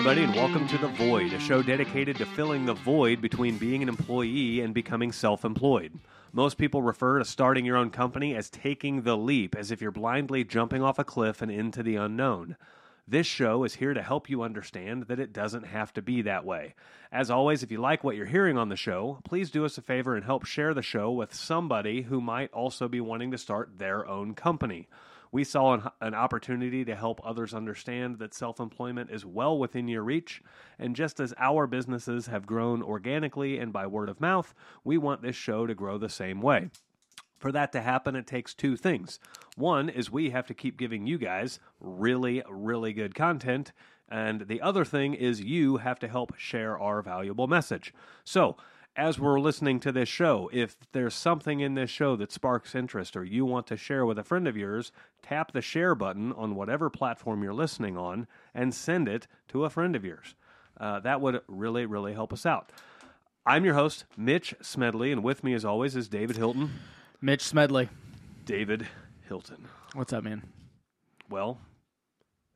everybody, and welcome to The Void, a show dedicated to filling the void between being an employee and becoming self employed. Most people refer to starting your own company as taking the leap, as if you're blindly jumping off a cliff and into the unknown. This show is here to help you understand that it doesn't have to be that way. As always, if you like what you're hearing on the show, please do us a favor and help share the show with somebody who might also be wanting to start their own company. We saw an, an opportunity to help others understand that self employment is well within your reach. And just as our businesses have grown organically and by word of mouth, we want this show to grow the same way. For that to happen, it takes two things. One is we have to keep giving you guys really, really good content. And the other thing is you have to help share our valuable message. So, as we're listening to this show, if there's something in this show that sparks interest or you want to share with a friend of yours, tap the share button on whatever platform you're listening on and send it to a friend of yours. Uh, that would really, really help us out. I'm your host, Mitch Smedley, and with me, as always, is David Hilton. Mitch Smedley. David Hilton. What's up, man? Well,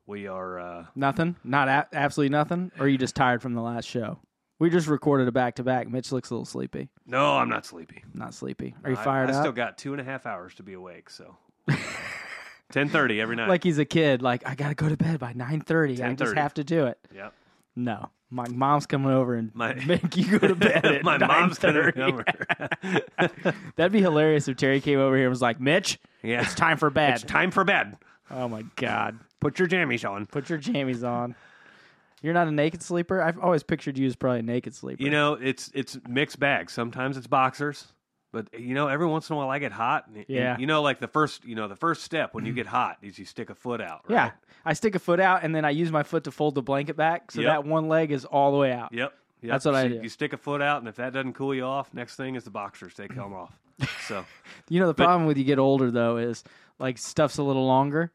we are. Uh, Nothing? Not a- absolutely nothing? Or are you just tired from the last show? We just recorded a back to back. Mitch looks a little sleepy. no, I'm not sleepy. Not sleepy. Are you I- fired I, up? still got two and a half hours to be awake, so. 10.30 every night. like he's a kid. Like I gotta go to bed by nine thirty. I just 10:30. have to do it. yep. No, my mom's coming over and My- make you go to bed at My mom's gonna 9:30. come over. That'd be hilarious if Terry came over here and was like, "Mitch, yeah. it's time for bed." It's time for bed. oh my god, Put your jammies on. put your jammies on. You're not a naked sleeper. I've always pictured you as probably a naked sleeper. You know, it's it's mixed bag. Sometimes it's boxers, but you know, every once in a while I get hot. And, and Yeah. you know, like the first, you know, the first step when you get hot is you stick a foot out. Right? Yeah. I stick a foot out and then I use my foot to fold the blanket back so Yep. that one leg is all the way out. Yep. yep. That's what I do. You stick a foot out, and if that doesn't cool you off, next thing is the boxers. They come off. So You know the problem with you get older though is like stuff's a little longer.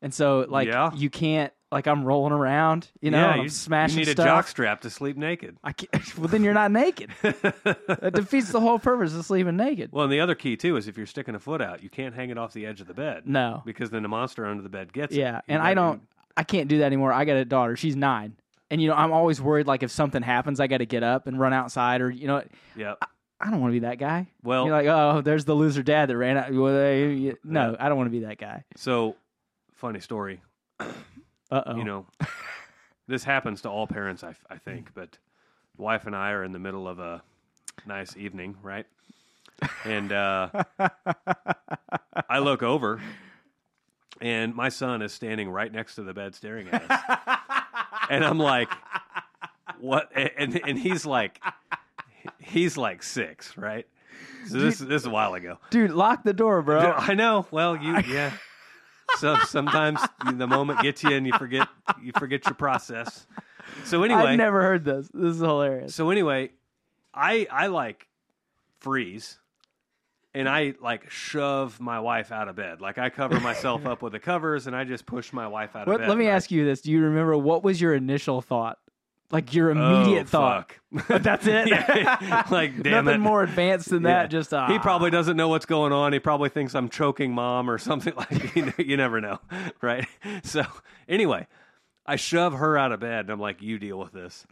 And so like Yeah. you can't like I'm rolling around, you know, yeah, I'm smashing stuff. you need stuff. a jock strap to sleep naked. I can't, well then you're not naked. that defeats the whole purpose of sleeping naked. Well, and the other key too is if you're sticking a foot out, you can't hang it off the edge of the bed. No. because then the monster under the bed gets it. Yeah, and I don't I can't do that anymore. I got a daughter. She's 9. And you know, I'm always worried like if something happens, I got to get up and run outside or you know, Yep. I don't want to be that guy. Well, You're like, oh, there's the loser dad that ran out. Well, they- you- No, I don't want to be that guy. so funny story. Uh oh. You know, this happens to all parents, I, I think. But wife and I are in the middle of a nice evening, right? And uh, I look over, and my son is standing right next to the bed, staring at us. and I'm like, "What?" And and he's like, he's like six, right? So this this is a while ago. dude, lock the door, bro. I know. Well, you yeah. So sometimes the moment gets you and you forget you forget your process. So anyway, I've never heard this. This is hilarious. so anyway, I I like freeze and I like shove my wife out of bed. Like I cover myself up with the covers and I just push my wife out of What, bed. let me right? ask you this: Do you remember what was your initial thought? Like your immediate Oh, thought. fuck. That's it. Yeah. like damn Nothing it. more advanced than Yeah. that. Just uh, He probably doesn't know what's going on. He probably thinks I'm choking mom or something like you, you never know, right? So anyway, I shove her out of bed and I'm like, "You deal with this."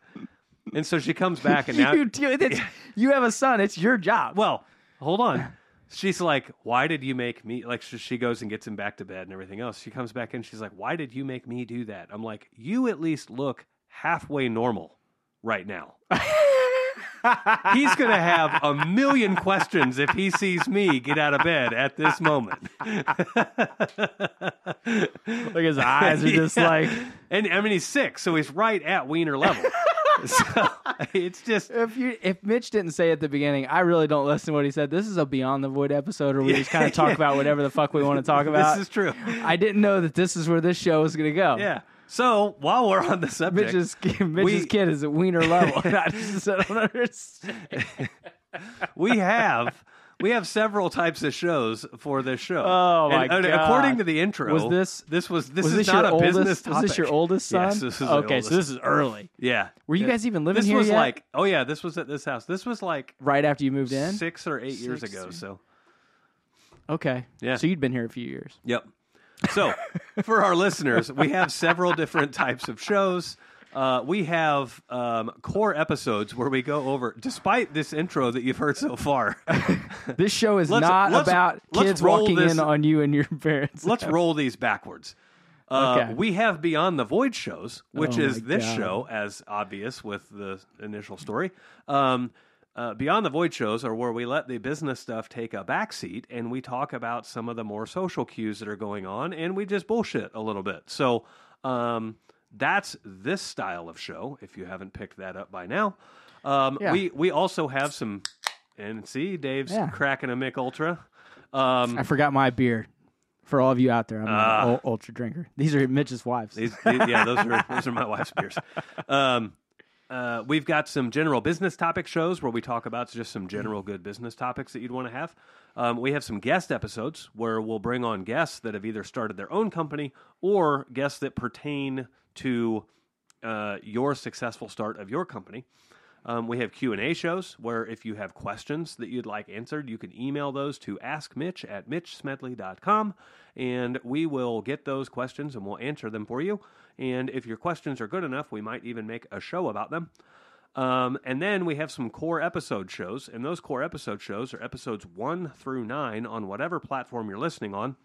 And so she comes back and now you, do, it's, you have a son. It's your job. well, hold on. She's like, "Why did you make me?" Like she she goes and gets him back to bed and everything else. She comes back and she's like, "Why did you make me do that?" I'm like, "You at least look halfway normal right now." He's going to have a million questions if he sees me get out of bed at this moment. Like his eyes are just Yeah. like. and I mean, he's six, so he's right at wiener level. so it's just, If you if Mitch didn't say at the beginning, I really don't listen to what he said. This is a Beyond the Void episode where we just kind of talk yeah. about whatever the fuck we want to talk about. this is true. I didn't know that this is where this show was going to go. Yeah. So while we're on the subject, Mitch's, Mitch's We- kid is at wiener level. I just I don't understand. we have we have several types of shows for this show. Oh, my And, God. According to the intro, Was this- this was this was is this not a oldest? business topic. Was this your oldest son? Yes, this is okay, so this is early. Yeah. Were you guys even living This here This was yet? like oh yeah, this was at this house. This was like right after you moved in. six or eight years ago. or- So Okay, Yeah. So you'd been here a few years. Yep. So, for our listeners, we have several different types of shows. Uh, we have um, core episodes where we go over, despite this intro that you've heard so far. This show is Let's- not let's- about let's kids roll walking this- in on you and your parents. Let's roll these backwards. Uh, Okay. We have Beyond the Void shows, which Oh is my this God. show, as obvious with the initial story. Um, uh, Beyond the Void shows are where we let the business stuff take a backseat and we talk about some of the more social cues that are going on and we just bullshit a little bit. So um, that's this style of show, if you haven't picked that up by now. Um, Yeah. we, we also have some, and see, Dave's Yeah. cracking a Mick Ultra. Um, I forgot my beer. For all of you out there, I'm Ah. an ultra drinker. These are Mitch's wives. These, these- yeah, those are those are my wife's beers. Uh, we've got some general business topic shows where we talk about just some general good business topics that you'd want to have. Um, we have some guest episodes where we'll bring on guests that have either started their own company or guests that pertain to uh, your successful start of your company. Um, we have Q&A shows where if you have questions that you'd like answered, you can email those to askmitch at mitchsmedley.com and we will get those questions and we'll answer them for you. And if your questions are good enough, we might even make a show about them. Um, and then we have some core episode shows, and those core episode shows are episodes one through nine on whatever platform you're listening on.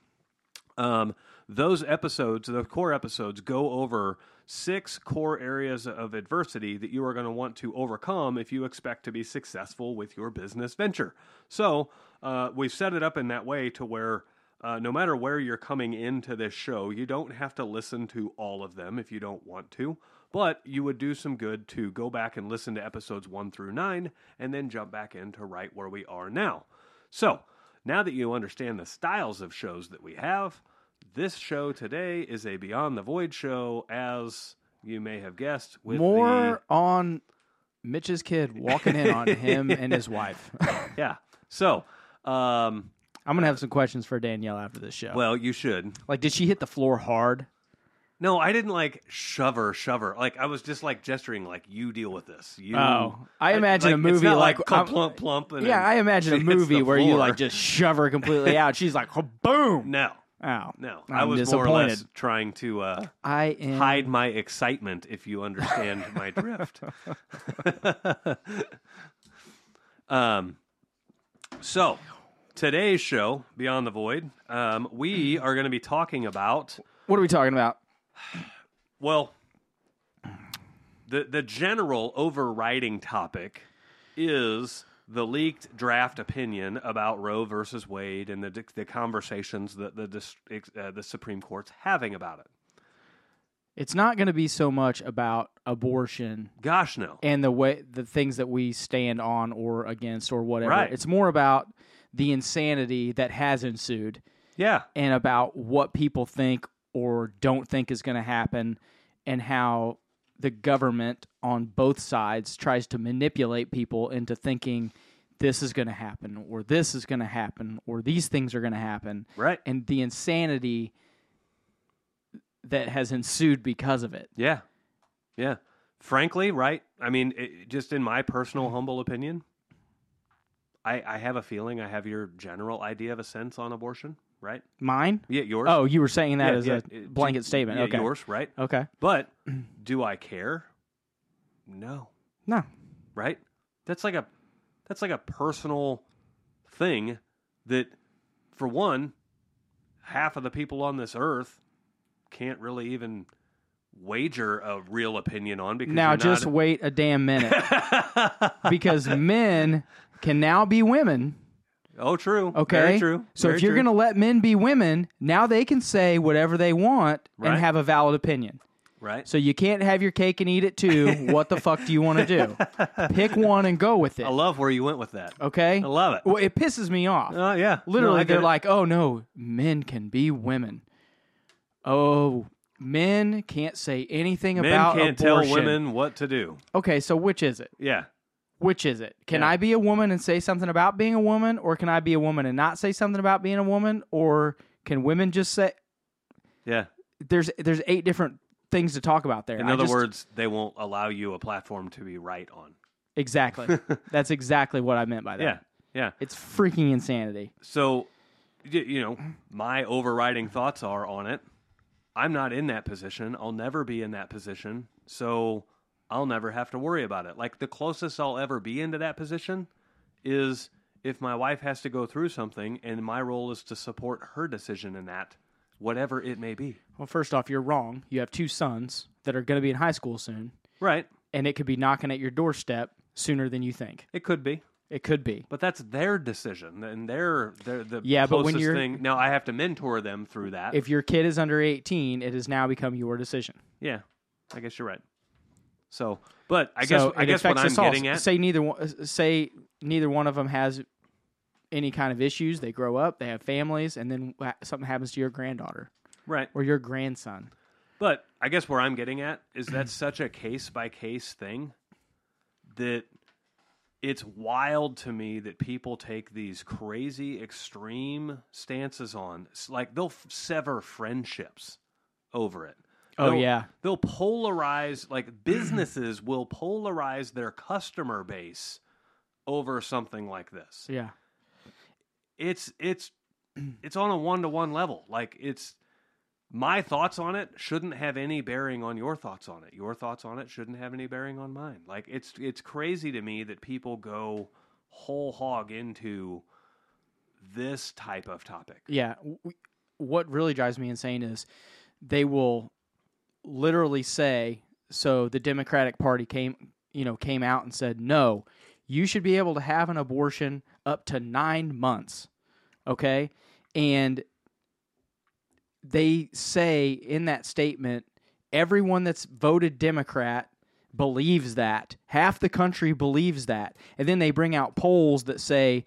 Um, those episodes, the core episodes, go over six core areas of adversity that you are going to want to overcome if you expect to be successful with your business venture. So uh, we've set it up in that way to where uh, no matter where you're coming into this show, you don't have to listen to all of them if you don't want to. But you would do some good to go back and listen to episodes one through nine and then jump back into right where we are now. So, now that you understand the styles of shows that we have, this show today is a Beyond the Void show, as you may have guessed. With More on Mitch's kid walking in on him and his wife. yeah. So, um, I'm gonna have some questions for Danielle after this show. well, you should. like, did she hit the floor hard? No, I didn't like shove her, shove her. Like I was just like gesturing, like you deal with this. You. Oh, I imagine a it's movie not like, like, plump, plump. And Yeah, I imagine a movie the where you like just shove her completely out. She's like, boom. No, Ow. no. I'm I was more or less trying to uh, I am. hide my excitement, if you understand my drift. um, so today's show, Beyond the Void, um, we are going to be talking about What are we talking about? well, the the general overriding topic is the leaked draft opinion about Roe versus Wade and the the conversations that the uh, the Supreme Court's having about it. It's not going to be so much about abortion Gosh, no. and the way the things that we stand on or against or whatever. Right. It's more about the insanity that has ensued Yeah, and about what people think or don't think is going to happen and how the government on both sides tries to manipulate people into thinking this is going to happen or this is going to happen or these things are going to happen right. and the insanity that has ensued because of it. Yeah, yeah. Frankly, right. I mean, it, just in my personal humble opinion, I I have a feeling I have your general idea of a sense on abortion, right? Mine? Yeah, yours. Oh, you were saying that Yeah, as yeah, a it- blanket statement. Yeah, okay. yours, right? Okay. But do I care? No, No. right? That's like a that's like a personal thing that for one, half of the people on this earth can't really even wager a real opinion on because Now you're just not- wait a damn minute because men can now be women. Oh true Okay. very true So Very if you're true. going to let men be women, now they can say whatever they want Right. and have a valid opinion. right So you can't have your cake and eat it too. what the fuck do you want to do? Pick one and go with it. I love where you went with that Okay? I love it Well, it pisses me off. oh yeah Literally, No, I get they're it. like, "Oh no, men can be women." Oh, men can't say anything men about can't abortion. tell women what to do Okay, so which is it? yeah Which is it? Can Yeah. I be a woman and say something about being a woman, or can I be a woman and not say something about being a woman, or can women just say yeah there's there's eight different things to talk about there? in I other just- words they won't allow you a platform to be right on exactly. That's exactly what I meant by that. yeah yeah It's freaking insanity. So, you know, my overriding thoughts are on it. I'm not in that position. I'll never be in that position. So I'll never have to worry about it. Like the closest I'll ever be into that position is if my wife has to go through something and my role is to support her decision in that, whatever it may be. Well, first off, you're wrong. You have two sons that are going to be in high school soon, Right. and it could be knocking at your doorstep sooner than you think. It could be. It could be. But that's their decision and their they're the Yeah, but when closest you're- thing. Now I have to mentor them through that. If your kid is under 18, it has now become your decision. yeah, I guess you're right. So, but I guess so I guess what I'm getting at. Say neither one. Uh, say neither one of them has any kind of issues. They grow up, they have families, and then something happens to your granddaughter Right. or your grandson. But I guess where I'm getting at is that's such a case by case thing that it's wild to me that people take these crazy extreme stances on. Like they'll f- sever friendships over it. Oh, They'll- yeah. They'll polarize like businesses will polarize their customer base over something like this Yeah. it's it's it's on a one to one level. Like it's my thoughts on it shouldn't have any bearing on your thoughts on it. Your thoughts on it shouldn't have any bearing on mine. Like it's it's crazy to me that people go whole hog into this type of topic. Yeah. What really drives me insane is they will literally say, so the Democratic Party came, you know, came out and said, no, you should be able to have an abortion up to nine months. Okay. And they say in that statement, everyone that's voted Democrat believes that. Half the country believes that. And then they bring out polls that say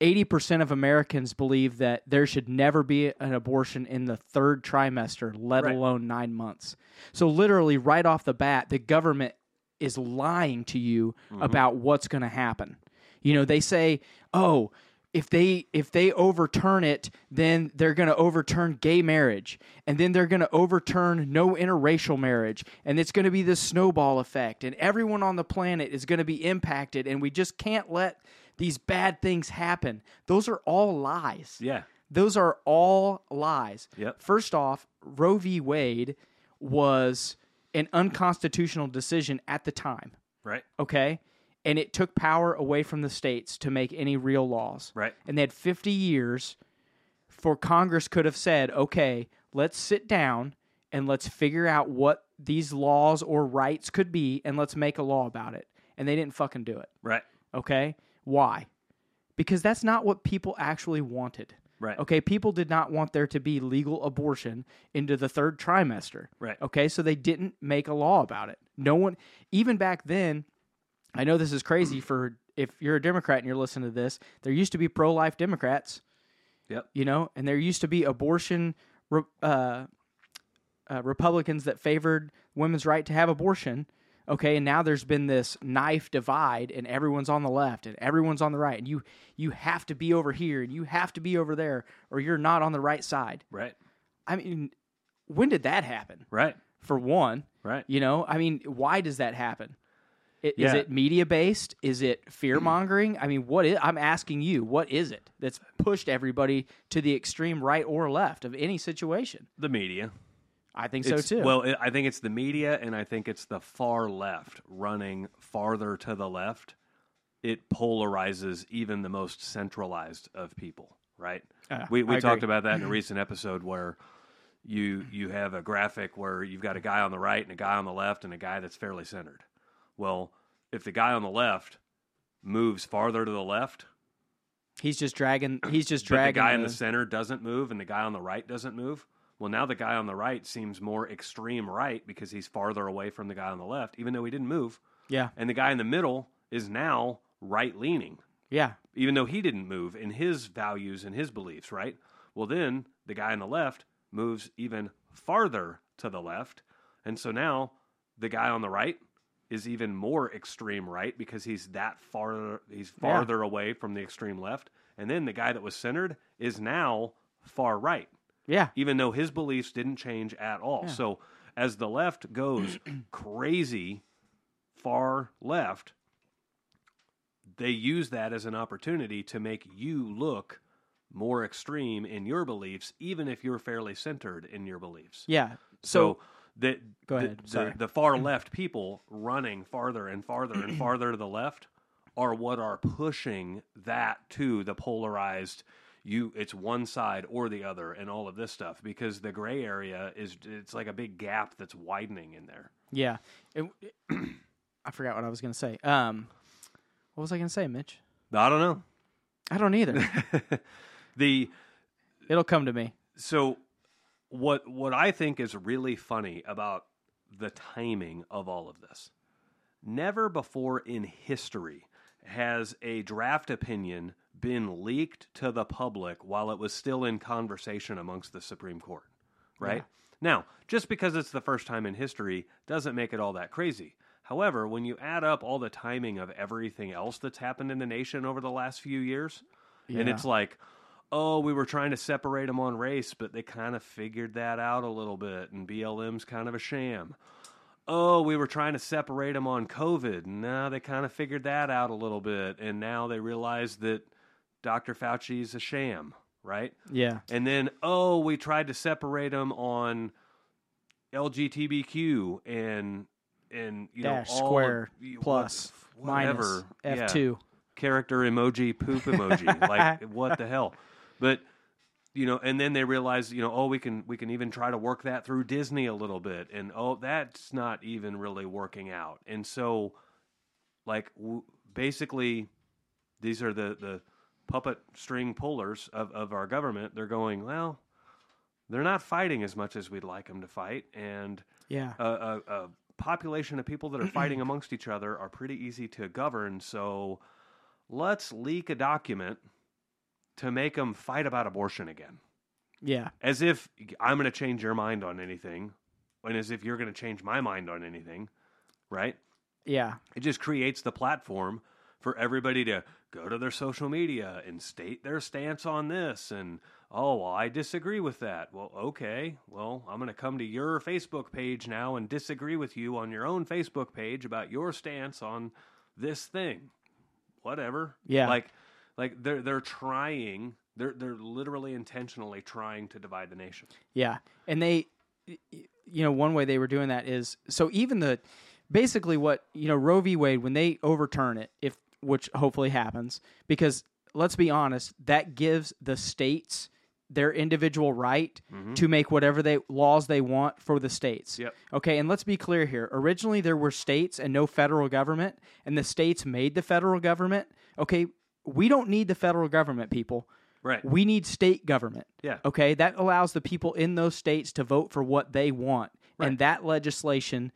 80% of Americans believe that there should never be an abortion in the third trimester, let Right. alone nine months. So, literally, right off the bat, the government is lying to you mm-hmm. about what's going to happen. You know, they say, oh, if they if they overturn it, then they're going to overturn gay marriage, and then they're going to overturn no interracial marriage, and it's going to be this snowball effect, and everyone on the planet is going to be impacted, and we just can't let these bad things happen. Those are all lies. Yeah. Those are all lies. Yep. First off, Roe v. Wade was an unconstitutional decision at the time. Right. Okay. And it took power away from the states to make any real laws. Right. And they had 50 years for Congress could have said, okay, let's sit down and let's figure out what these laws or rights could be and let's make a law about it. And they didn't fucking do it. Right. Okay. Why? Because that's not what people actually wanted. Right. Okay, people did not want there to be legal abortion into the third trimester. Right. Okay, so they didn't make a law about it. No one, even back then, I know this is crazy for if you're a Democrat and you're listening to this, there used to be pro life Democrats, Yep. you know, and there used to be abortion uh, uh, Republicans that favored women's right to have abortion. Okay, and now there's been this knife divide, and everyone's on the left and everyone's on the right, and you you have to be over here and you have to be over there, or you're not on the right side. Right. I mean, when did that happen? Right. For one, Right. you know, I mean, why does that happen? I- Is it media based? Is it fear mongering? I mean, what is? I'm asking you, what is it that's pushed everybody to the extreme right or left of any situation? The media. I think It's- so too. Well, it, I think it's the media, and I think it's the far left running farther to the left. It polarizes even the most centralized of people. Right? Uh, we we I talked agree. about that in a recent episode where you you have a graphic where you've got a guy on the right and a guy on the left and a guy that's fairly centered. Well, if the guy on the left moves farther to the left, he's just dragging. He's just but the dragging. guy in the center doesn't move and the guy on the right doesn't move. Well, now the guy on the right seems more extreme right because he's farther away from the guy on the left, even though he didn't move. yeah, And the guy in the middle is now right leaning, yeah, even though he didn't move in his values and his beliefs, right? Well, then the guy on the left moves even farther to the left. And so now the guy on the right is even more extreme right because he's that far he's Yeah. farther away from the extreme left. And then the guy that was centered is now far right yeah, even though his beliefs didn't change at all. So as the left goes crazy far left, they use that as an opportunity to make you look more extreme in your beliefs, even if you're fairly centered in your beliefs. Yeah. So, So, the, Go the- ahead, the, the far left people running farther and farther and farther to the left are what are pushing that to the polarized you it's one side or the other and all of this stuff because the gray area is it's like a big gap that's widening in there. yeah. It- I forgot what I was going to say. Um, what was I going to say, Mitch? I don't know. I don't either. the It'll come to me. so what what I think is really funny about the timing of all of this. Never before in history has a draft opinion been leaked to the public while it was still in conversation amongst the Supreme Court, right? Yeah. Now, just because it's the first time in history doesn't make it all that crazy. However, when you add up all the timing of everything else that's happened in the nation over the last few years, and it's like, oh, we were trying to separate them on race, but they kind of figured that out a little bit, and BLM's kind of a sham. Oh, we were trying to separate them on COVID, and now they kind of figured that out a little bit, and now they realize that Dr. Fauci's a sham, right? Yeah. And then, oh, we tried to separate them on LGBTQ and and you Dash, know all square, of, plus, whatever minus, F2. character emoji, poop emoji. like what the hell? But you know, and then they realize, you know, oh, we can we can even try to work that through Disney a little bit, and oh, that's not even really working out. And so, like, w- basically, these are the the puppet string pullers of of our government. They're going, well, they're not fighting as much as we'd like them to fight, and Yeah. a, a, a population of people that are fighting amongst each other are pretty easy to govern. So let's leak a document to make them fight about abortion again, Yeah. as if I'm going to change your mind on anything, and as if you're going to change my mind on anything, right? Yeah. It just creates the platform for everybody to go to their social media and state their stance on this and oh well i disagree with that. Well okay. Well i'm going to come to your facebook page now and disagree with you on your own facebook page about your stance on this thing. Whatever. Yeah. like like they're they're trying they're they're literally intentionally trying to divide the nation. Yeah, and they, you know, one way they were doing that is so even the, basically what you know Roe v. Wade when they overturn it, if which hopefully happens, because let's be honest, that gives the states their individual right mm-hmm. to make whatever they laws they want for the states. Yep. Okay, and let's be clear here. Originally there were states and no federal government, and the states made the federal government. Okay, we don't need the federal government, people. right We need state government. Yeah. Okay. That allows the people in those states to vote for what they want and that legislation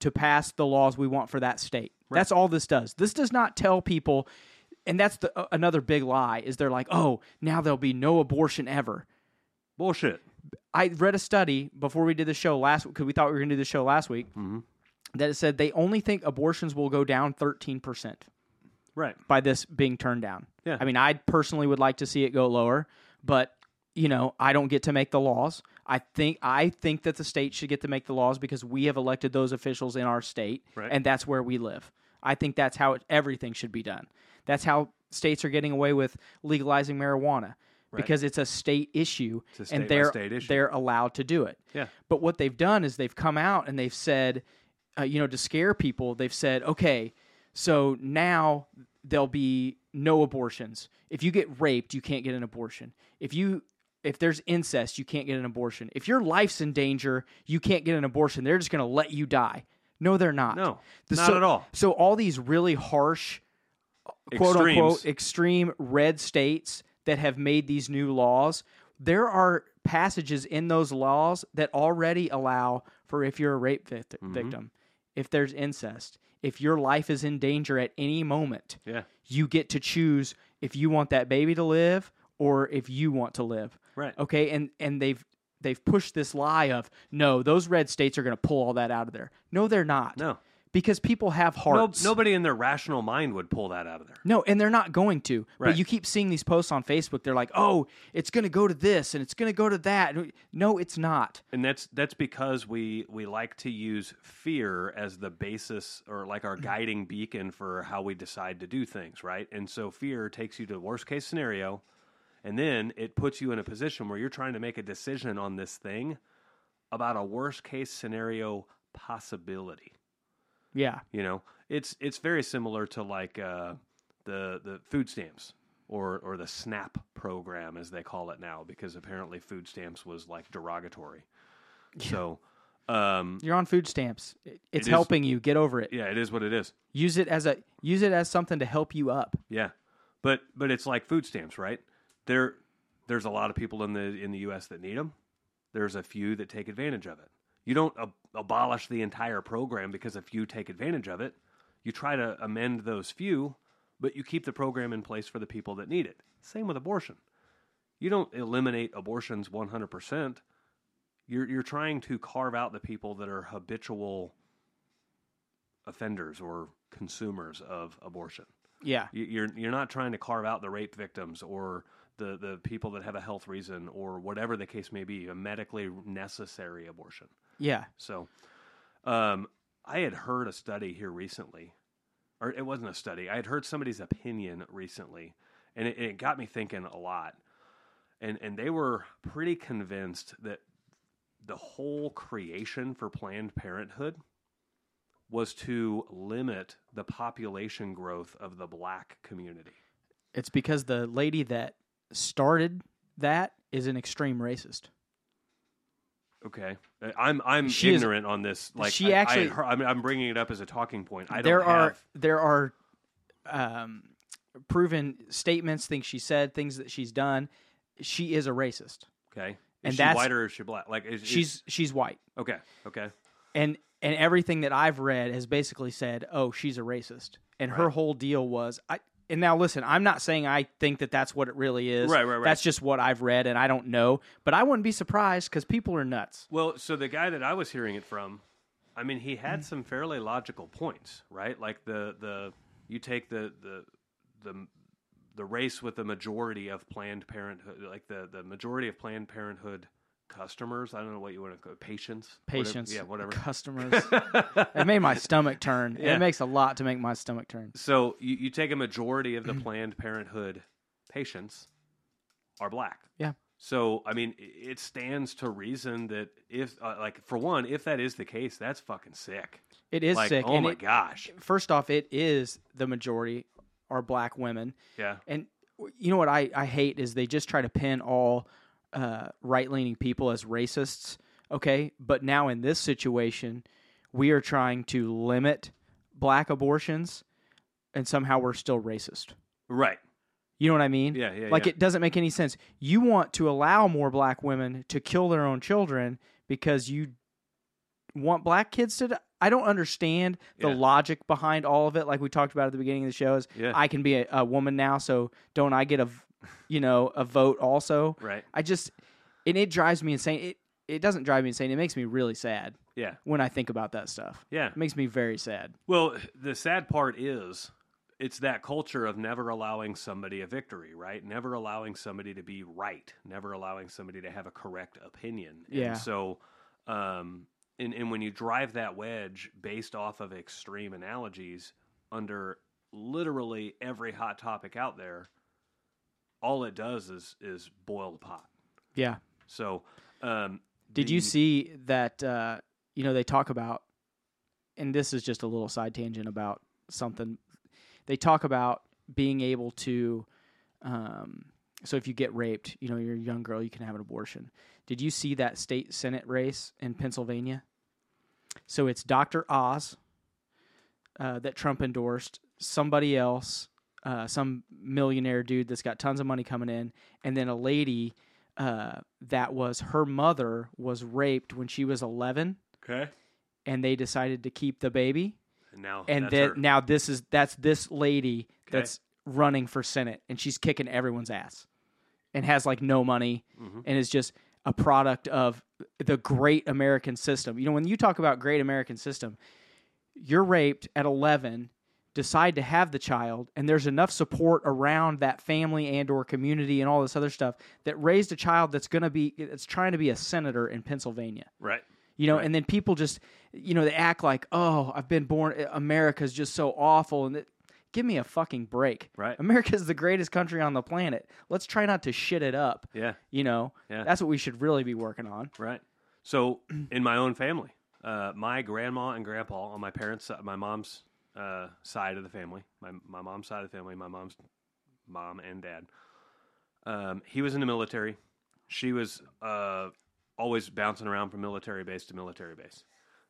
to pass the laws we want for that state. That's all this does. This does not tell people, and that's the, uh, another big lie, is they're like, oh, now there'll be no abortion ever. bullshit I read a study before we did the show last because we thought we were going to do the show last week that it said they only think abortions will go down 13% right by this being turned down. Yeah. I mean, I personally would like to see it go lower, but you know, I don't get to make the laws. I think I think that the state should get to make the laws because we have elected those officials in our state, Right. and that's where we live. I think that's how it, everything should be done. That's how states are getting away with legalizing marijuana because it's a state issue, a and state by they're issue. they're allowed to do it. Yeah. But what they've done is they've come out and they've said, uh, you know, to scare people, they've said, okay, so now there'll be no abortions. If you get raped, you can't get an abortion. If you if there's incest, you can't get an abortion. If your life's in danger, you can't get an abortion. They're just going to let you die. No, they're not. No, The- not so- at all. So all these really harsh, quote Extremes. unquote, extreme red states that have made these new laws, there are passages in those laws that already allow for if you're a rape Mm-hmm. victim, if there's incest, if your life is in danger at any moment, yeah you get to choose if you want that baby to live or if you want to live. right Okay, and and they've they've pushed this lie of no, those red states are going to pull all that out of there. No, they're not. no because people have No, hearts. nobody in their rational mind would pull that out of there. No, and they're not going to. Right. But you keep seeing these posts on Facebook. They're like, "Oh, it's going to go to this and it's going to go to that." No, it's not. And that's that's because we we like to use fear as the basis or like our mm. guiding beacon for how we decide to do things, right? And so fear takes you to the worst case scenario And then it puts you in a position where you're trying to make a decision on this thing about a worst case scenario possibility. Yeah. You know, it's it's very similar to like uh, the the food stamps or or the SNAP program as they call it now because apparently food stamps was like derogatory. So, um, You're on food stamps. It- It's is- helping you get over it. yeah, it is what it is. Use it as a use it as something to help you up. Yeah, but but it's like food stamps, right? There, there's a lot of people in the in the U.S. that need them. There's a few that take advantage of it. You don't ab- abolish the entire program because a few take advantage of it. You try to amend those few, but you keep the program in place for the people that need it. Same with abortion. You don't eliminate abortions 100%. You're you're trying to carve out the people that are habitual offenders or consumers of abortion. Yeah. You- You're you're not trying to carve out the rape victims or the the people that have a health reason or whatever the case may be, a medically necessary abortion. Yeah. So, um, I had heard a study here recently, or it wasn't a study. I had heard somebody's opinion recently, and it, it got me thinking a lot. And and they were pretty convinced that the whole creation for Planned Parenthood was to limit the population growth of the black community. It's because the lady that started that is an extreme racist. Okay, I'm I'm She is- ignorant on this. Like she I- I actually- had I'm, I'm bringing it up as a talking point. I don't there are have there are um, proven statements, things she said, things that she's done. She is a racist. okay. Is and she that's- white or is she black? Like is, is- She's she's white, okay. Okay. and and everything that I've read has basically said, "Oh, she's a racist," and her whole deal was I. And now listen, I'm not saying I think that that's what it really is. Right, right, right. That's just what I've read, and I don't know. But I wouldn't be surprised because people are nuts. Well, so the guy that I was hearing it from, I mean, he had some fairly logical points, right? Like the the you take the the the the race with the majority of Planned Parenthood, like the the majority of Planned Parenthood customers. I don't know what you want to call it, patients, Whatever- Patients, yeah, whatever. customers. it made my stomach turn. Yeah. It makes a lot to make my stomach turn. So you, you take a majority of the Planned Parenthood patients are black. Yeah. So I mean, it stands to reason that if, uh, like, for one, if that is the case, that's fucking sick. It is like, sick. Oh and my it- gosh. First off, it is the majority are black women, Yeah. and you know what I, I hate is they just try to pin all uh, right leaning people as racists. Okay, but now in this situation, we are trying to limit black abortions, and somehow we're still racist. Right. You know what I mean? Yeah. Yeah. like yeah. it doesn't make any sense. You want to allow more black women to kill their own children because you want black kids to. die? I don't understand the Yeah. logic behind all of it. Like we talked about at the beginning of the show, is Yeah. I can be a, a woman now, so don't I get a, you know, a vote also? Right. I just, and it drives me insane. It it doesn't drive me insane. It makes me really sad Yeah. when I think about that stuff. Yeah. It makes me very sad. Well, the sad part is it's that culture of never allowing somebody a victory, right? Never allowing somebody to be right, never allowing somebody to have a correct opinion. Yeah. And so, um, and, and when you drive that wedge based off of extreme analogies under literally every hot topic out there, all it does is is boil the pot. Yeah. So, um, Did you see that? Uh, you know, they talk about, and this is just a little side tangent about something. They talk about being able to. Um, so if you get raped, you know, you're a young girl, you can have an abortion. Did you see that state senate race in Pennsylvania? So it's Dr. Oz uh, that Trump endorsed, somebody else, uh, some millionaire dude that's got tons of money coming in, and then a lady uh, that was her mother was raped when she was 11, Okay. and they decided to keep the baby. And now, And that's then her. now this is that's this lady Okay. that's running for senate, and she's kicking everyone's ass, and has like no money, Mhm. and is just a product of the great American system. You know, when you talk about great American system, you're raped at 11 decide to have the child and there's enough support around that family and or community and all this other stuff that raised a child that's going to be it's trying to be a senator in Pennsylvania right. you know Right. and then people just you know they act like oh i've been born america's just so awful and Give me a fucking break. Right. America's the greatest country on the planet. Let's try not to shit it up. Yeah. You know, Yeah. that's what we should really be working on. Right. So in my own family, uh, my grandma and grandpa on my parents' my mom's uh, side of the family, my my mom's side of the family, my mom's mom and dad. Um, he was in the military. She was uh, always bouncing around from military base to military base.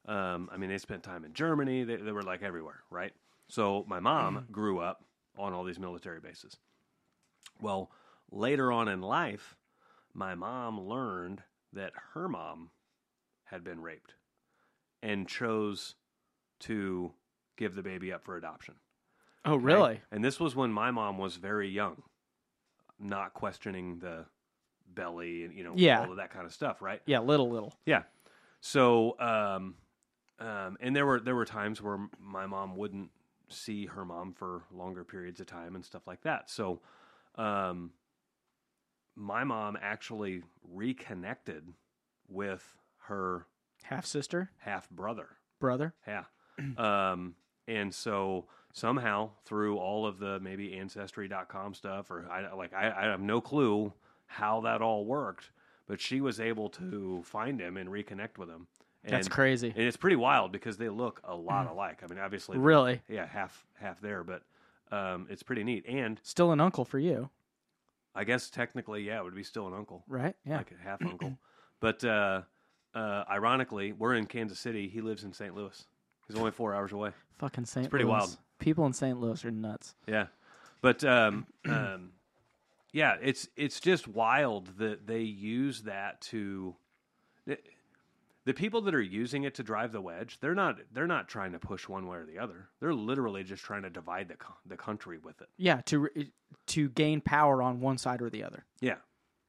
Um, I mean, they spent time in Germany. They, they were like everywhere, right? So my mom grew up on all these military bases. Well, later on in life, my mom learned that her mom had been raped and chose to give the baby up for adoption. Oh, okay? really? And this was when my mom was very young, not questioning the belly and you know Yeah. all of that kind of stuff, right? Yeah, little, little. Yeah. So, um, um, and there were there were times where my mom wouldn't see her mom for longer periods of time and stuff like that. So, um, my mom actually reconnected with her Half sister, half brother. brother. Yeah. um, and so somehow through all of the maybe ancestry.com stuff or I like I, I have no clue how that all worked, but she was able to find him and reconnect with him. And, That's crazy. And it's pretty wild because they look a lot alike. I mean, obviously, Really? yeah, half half there, but um, it's pretty neat. And Still an uncle for you, I guess technically, yeah, it would be still an uncle right? Yeah. like a half uncle. but uh, uh, ironically, we're in Kansas City. He lives in St. Louis. He's only four hours away. Fucking St. pretty Louis. wild. People in St. Louis are nuts. Yeah, but um, um, yeah, it's it's just wild that they use that to. The, the people that are using it to drive the wedge, they're not they're not trying to push one way or the other. They're literally just trying to divide the the country with it. Yeah, to to gain power on one side or the other. Yeah,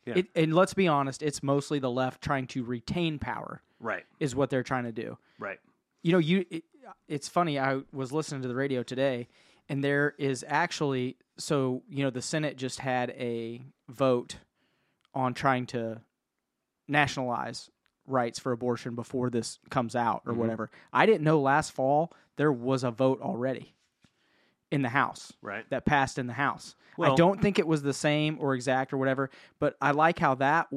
Yeah. It, and let's be honest, it's mostly the left trying to retain power right, is what they're trying to do. right. You know, you it, it's funny. I was listening to the radio today, and there is actually so you know the Senate just had a vote on trying to nationalize rights for abortion before this comes out or Mhm. whatever. I didn't know last fall there was a vote already in the House Right. that passed in the House. I don't think it was the same or exact or whatever, but I like how that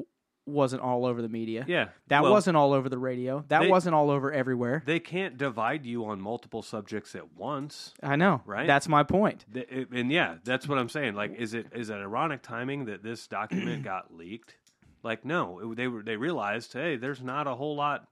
wasn't all over the media. Yeah. That Well, wasn't all over the radio. That They- wasn't all over everywhere. They can't divide you on multiple subjects at once. I know. Right? That's my point. Th- it- And yeah, that's what I'm saying. Like, is it is it ironic timing that this document got leaked? Like, no, they were they realized, hey, there's not a whole lot.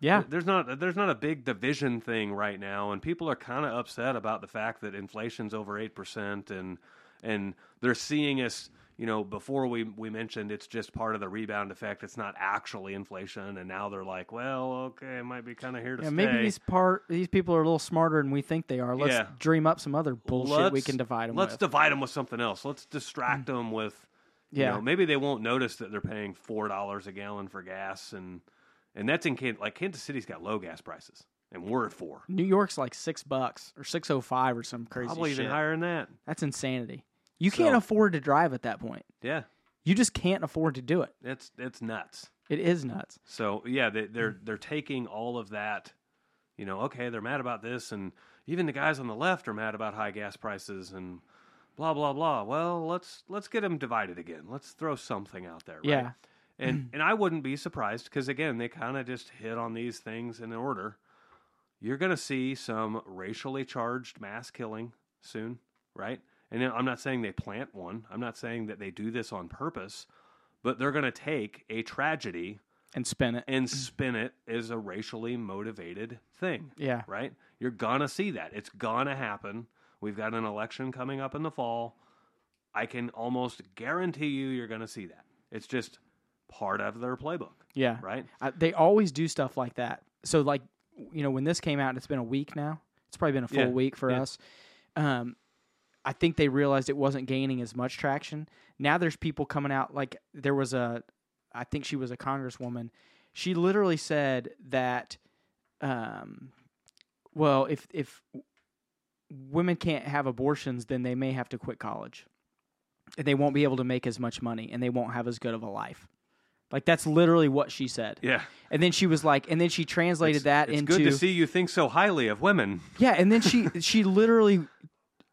Yeah. There's not there's not a big division thing right now, and people are kind of upset about the fact that inflation's over eight percent, and and they're seeing us. You know, before we we mentioned it's just part of the rebound effect. It's not actually inflation, and now they're like, well, okay, it might be kind of here to Yeah, stay. maybe these part these people are a little smarter than we think they are. Let's Yeah. dream up some other bullshit we Let's- can divide them Let's with. divide them with something else. Let's distract mm. them with. You Yeah. know, maybe they won't notice that they're paying four dollars a gallon for gas, and and that's in Kansas. Like Kansas City's got low gas prices, and we're at four, New York's like six bucks or six oh five or some crazy probably shit. even higher than that. That's insanity. You So- can't afford to drive at that point. Yeah, You just can't afford to do it. it's it's nuts. It is nuts. So yeah, they, they're they're taking all of that. You know, okay, they're mad about this, and even the guys on the left are mad about high gas prices and blah blah blah. Well, let's let's get them divided again. Let's throw something out there. Right? Yeah. and and I wouldn't be surprised because again, they kind of just hit on these things in order. You're going to see some racially charged mass killing soon, right? And I'm not saying they plant one. I'm not saying that they do this on purpose, but they're going to take a tragedy And spin it. and spin it as a racially motivated thing, Yeah. right? You're gonna see that. It's gonna happen. We've got an election coming up in the fall. I can almost guarantee you you're gonna see that. It's just part of their playbook, Yeah. right? I, they always do stuff like that. So like, you know, when this came out, it's been a week now. It's probably been a full Yeah, week for yeah. us. Um, I think they realized it wasn't gaining as much traction. Now there's people coming out like there was a, I think she was a congresswoman. She literally said that, um, well, if if women can't have abortions, then they may have to quit college. And they won't be able to make as much money, and they won't have as good of a life. Like that's literally what she said. Yeah. And then she was like, and then she translated It's, that it's into good to see you think so highly of women. yeah, and then she she literally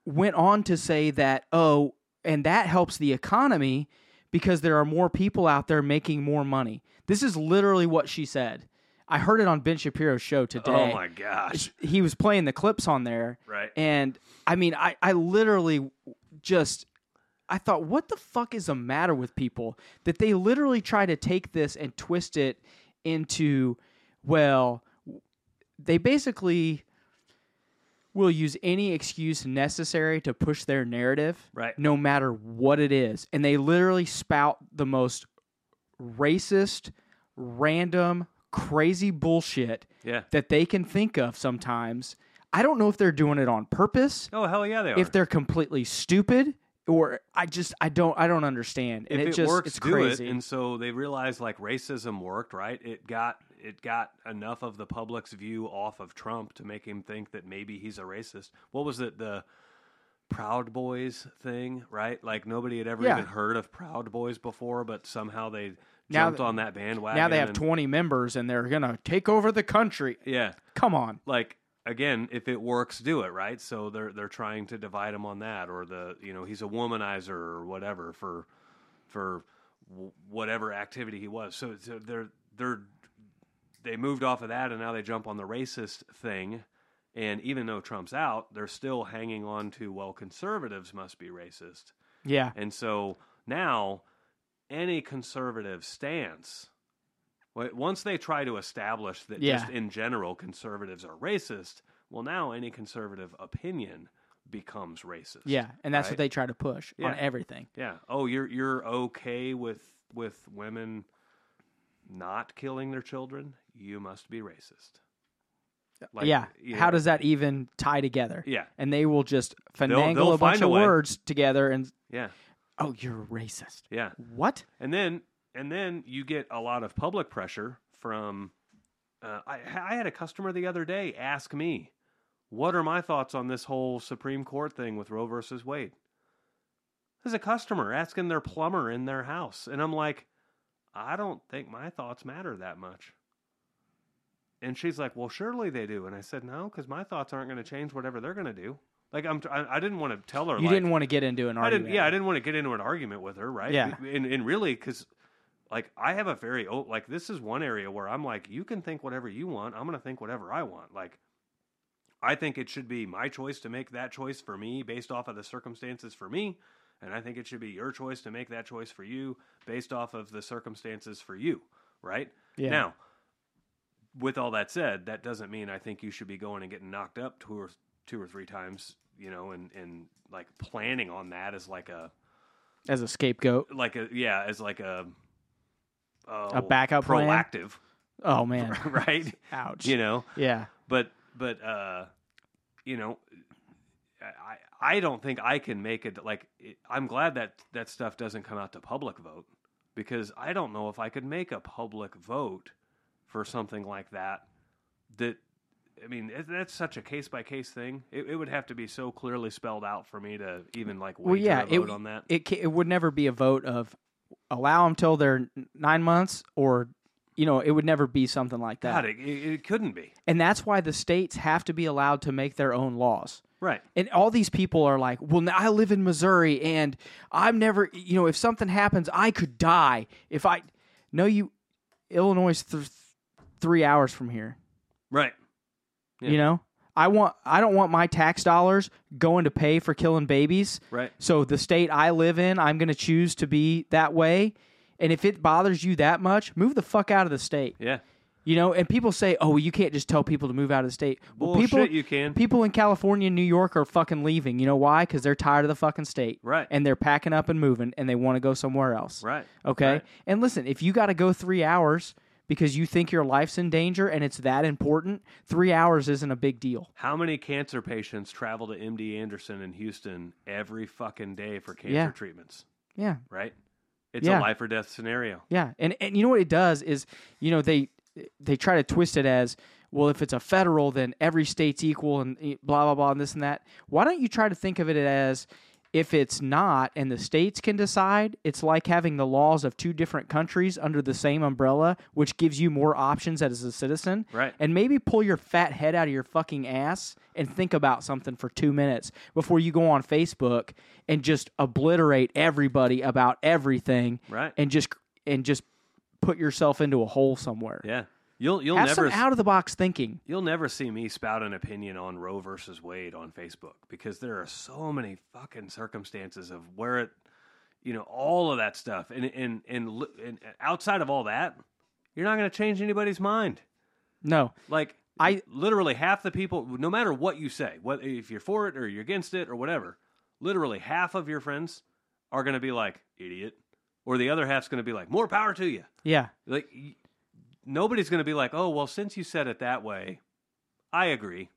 went on to say that oh, and that helps the economy because there are more people out there making more money. This is literally what she said. I heard it on Ben Shapiro's show oh today. Oh my gosh. He was playing the clips on there, Right. and I mean, I, I literally just I thought, what the fuck is the matter with people that they literally try to take this and twist it into, well, they basically will use any excuse necessary to push their narrative, Right. no matter what it is. And they literally spout the most racist, random, crazy bullshit Yeah. that they can think of sometimes. I don't know if they're doing it on purpose, Oh hell yeah, they are. if they're completely stupid, or I just I don't I don't understand. And if it, it, just works, it's do crazy. it. And so they realized like racism worked, right? It got it got enough of the public's view off of Trump to make him think that maybe he's a racist. What was it? The Proud Boys thing, right? Like nobody had ever Yeah. even heard of Proud Boys before, but somehow they Now jumped on that bandwagon. now they have and- 20 members and they're going to take over the country. Yeah, Come on. like again, if it works, do it, right? So they're they're trying to divide him on that, or the you know he's a womanizer or whatever for for whatever activity he was. So, so they're they're they moved off of that, and now they jump on the racist thing. And even though Trump's out, they're still hanging on to well, conservatives must be racist. Yeah. And so now, any conservative stance, once they try to establish that Yeah. just in general conservatives are racist, well, now any conservative opinion becomes racist. Yeah, and that's right? what they try to push Yeah. on everything. Yeah. Oh, you're you're okay with with women not killing their children? You must be racist. Like, yeah. you How does that even tie together? Yeah. And they will just finagle they'll a bunch a of way. words together and Yeah. oh, you're a racist. Yeah. What? And then and then you get a lot of public pressure from. Uh, I I had a customer the other day ask me, "What are my thoughts on this whole Supreme Court thing with Roe versus Wade?" As a customer asking their plumber in their house, and I'm like, "I don't think my thoughts matter that much." And she's like, "Well, surely they do." And I said, "No, because my thoughts aren't going to change whatever they're going to do." Like I'm, I, I didn't want to tell her. You like, didn't want to get into an I argument. didn't. Yeah, I didn't want to get into an argument with her, right? Yeah. and, and really, because like I have a very oh, like this is one area where I'm like, you can think whatever you want. I'm going to think whatever I want. Like, I think it should be my choice to make that choice for me based off of the circumstances for me, and I think it should be your choice to make that choice for you based off of the circumstances for you, right? Yeah. Now, with all that said, that doesn't mean I think you should be going and getting knocked up two or two or three times, you know, and and like planning on that as like a As a scapegoat. like a yeah as like a oh, A backup plan? proactive, Oh man. right? Ouch. You know, Yeah. but but uh, you know, I I don't think I can make it like I'm glad that that stuff doesn't come out to public vote because I don't know if I could make a public vote for something like that. That I mean, it, that's such a case by case thing. It, it would have to be so clearly spelled out for me to even like Well, yeah, vote it, on that. It it would never be a vote of allow them till they're nine months, or you know, it would never be something like that. God, it, it, couldn't be And that's why the states have to be allowed to make their own laws. right. And all these people are like, well, I live in Missouri, and I'm never, you know, if something happens, I could die if I. No, you, Illinois is th- three hours from here. Right. Yeah. You know, I want, I don't want my tax dollars going to pay for killing babies. Right. So the state I live in, I'm going to choose to be that way. And if it bothers you that much, move the fuck out of the state. Yeah. You know, and people say, "Oh, well, you can't just tell people to move out of the state." Well, Bullshit, people, you can. people in California and New York are fucking leaving. You know why? Because they're tired of the fucking state, Right. And they're packing up and moving, and they want to go somewhere else, Right. Okay. Right. And listen, if you got to go three hours because you think your life's in danger and it's that important, three hours isn't a big deal. How many cancer patients travel to MD Anderson in Houston every fucking day for cancer Yeah. treatments? Yeah, Right. It's Yeah. a life or death scenario. Yeah, and and you know what it does is, you know, they they try to twist it as well. If it's a federal, then every state's equal, and eh, blah blah blah, and this and that. Why don't you try to think of it as if it's not and the states can decide, it's like having the laws of two different countries under the same umbrella, which gives you more options as a citizen. Right. And maybe pull your fat head out of your fucking ass and think about something for two minutes before you go on Facebook and just obliterate everybody about everything Right. and just and just put yourself into a hole somewhere. Yeah. You'll you'll Have never some out of the box thinking. You'll never see me spout an opinion on Roe versus Wade on Facebook because there are so many fucking circumstances of where it, you know, all of that stuff, and and and, and outside of all that, you're not going to change anybody's mind. No. Like I- literally half the people, no matter what you say, what if you're for it or you're against it or whatever, literally half of your friends are going to be like idiot, or the other half's going to be like more power to you. Yeah. Like nobody's going to be like, oh well, since you said it that way, I agree.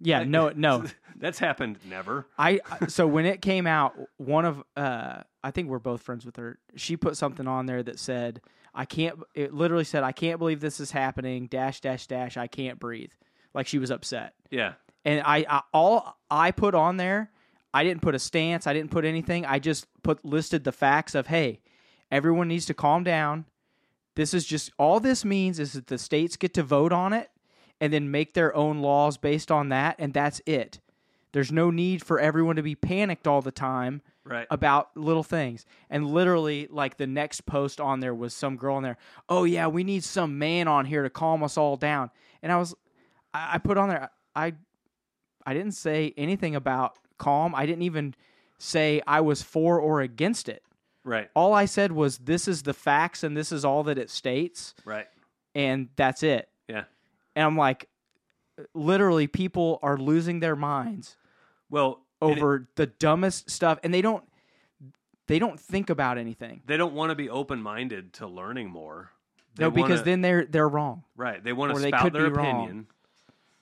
Yeah. Like, No. No. that's happened never. I so when it came out, one of uh, I think we're both friends with her. She put something on there that said, "I can't." It literally said, "I can't believe this is happening." Dash dash dash. I can't breathe. Like she was upset, Yeah, and I, I all I put on there, I didn't put a stance. I didn't put anything. I just put listed the facts of, hey, everyone needs to calm down. This is just all this means is that the states get to vote on it and then make their own laws based on that, and that's it. There's no need for everyone to be panicked all the time right. about little things. And literally, like the next post on there was some girl in there. Oh yeah, we need some man on here to calm us all down. And I was, I, I put on there. I, I didn't say anything about calm. I didn't even say I was for or against it. Right. All I said was this is the facts and this is all that it states, Right. and that's it. Yeah. And I'm like, literally, people are losing their minds Well, and it- over the dumbest stuff and they don't they don't think about anything they don't want to be open minded to learning more. They no because wanna- then they're they're wrong right they want to spout their be wrong. opinion,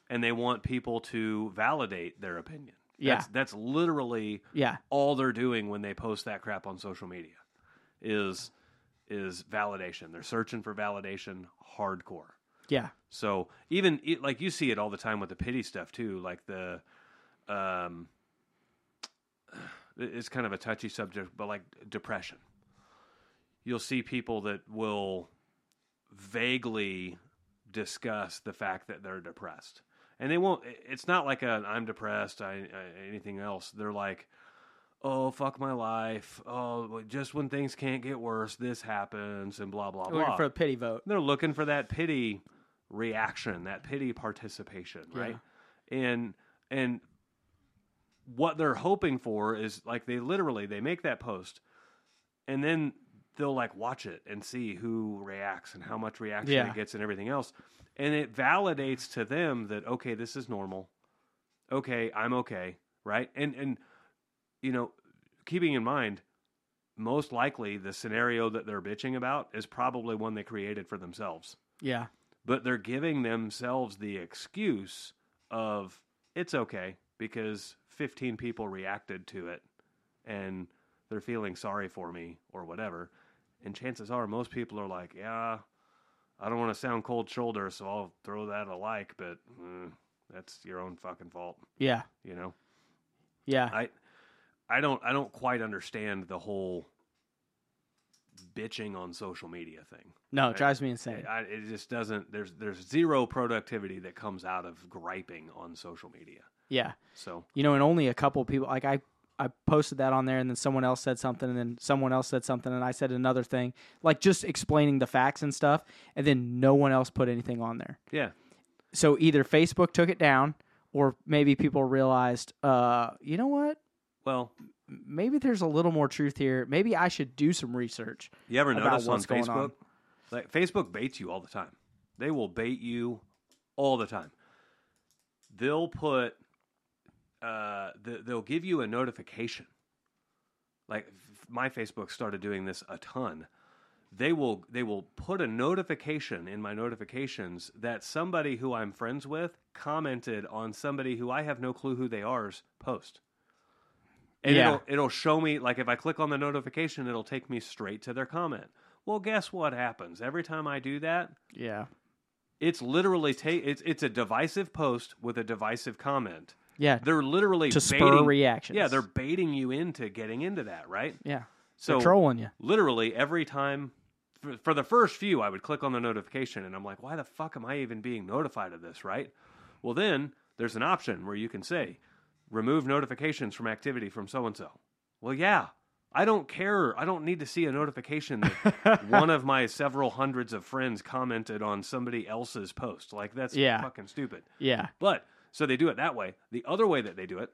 and they want people to validate their opinion. Yeah. That's, that's literally yeah all they're doing when they post that crap on social media is is validation. They're searching for validation hardcore. yeah So even it, like you see it all the time with the pity stuff too, like the um it's kind of a touchy subject, but like depression. You'll see people that will vaguely discuss the fact that they're depressed. And they won't it's not like a I'm depressed, I, I anything else. They're like Oh fuck my life! Oh, just when things can't get worse, this happens, and blah blah blah. looking for a pity vote They're looking for that pity reaction, that pity participation, right? And and what they're hoping for is like they literally they make that post and then they'll like watch it and see who reacts and how much reaction Yeah. it gets and everything else. And it validates to them that okay, this is normal. Okay, I'm okay, right? And and you know, keeping in mind most likely the scenario that they're bitching about is probably one they created for themselves yeah but they're giving themselves the excuse of it's okay because 15 people reacted to it and they're feeling sorry for me or whatever and chances are most people are like yeah i don't want to sound cold shoulder so i'll throw that a like but mm, that's your own fucking fault yeah you know yeah I I don't I don't quite understand the whole bitching on social media thing. no it drives me insane I, it just doesn't. There's there's zero productivity that comes out of griping on social media. yeah So you know and only a couple people like i i posted that on there and then someone else said something and then someone else said something and i said another thing like just explaining the facts and stuff and then no one else put anything on there yeah, so either facebook took it down or maybe people realized uh you know what well, maybe there's a little more truth here maybe i should do some research you ever notice on Facebook, on. like Facebook baits you all the time. They will bait you all the time. They'll put, uh, th- they'll give you a notification. Like f- my Facebook started doing this a ton. They will they will put a notification in my notifications that somebody who I'm friends with commented on somebody who I have no clue who they are's post. And Yeah. it'll it'll show me like if I click on the notification, it'll take me straight to their comment. Well, guess what happens? Every time I do that, yeah it's literally take it's it's a divisive post with a divisive comment. Yeah. They're literally To spur reactions. Yeah, they're baiting you into getting into that, right? Yeah. So They're trolling you. literally every time for, for the first few i would click on the notification and i'm like why the fuck am i even being notified of this right well then there's an option where you can say remove notifications from activity from so and so well yeah i don't care i don't need to see a notification that one of my several hundreds of friends commented on somebody else's post like that's Yeah. fucking stupid Yeah. but so they do it that way. The other way that they do it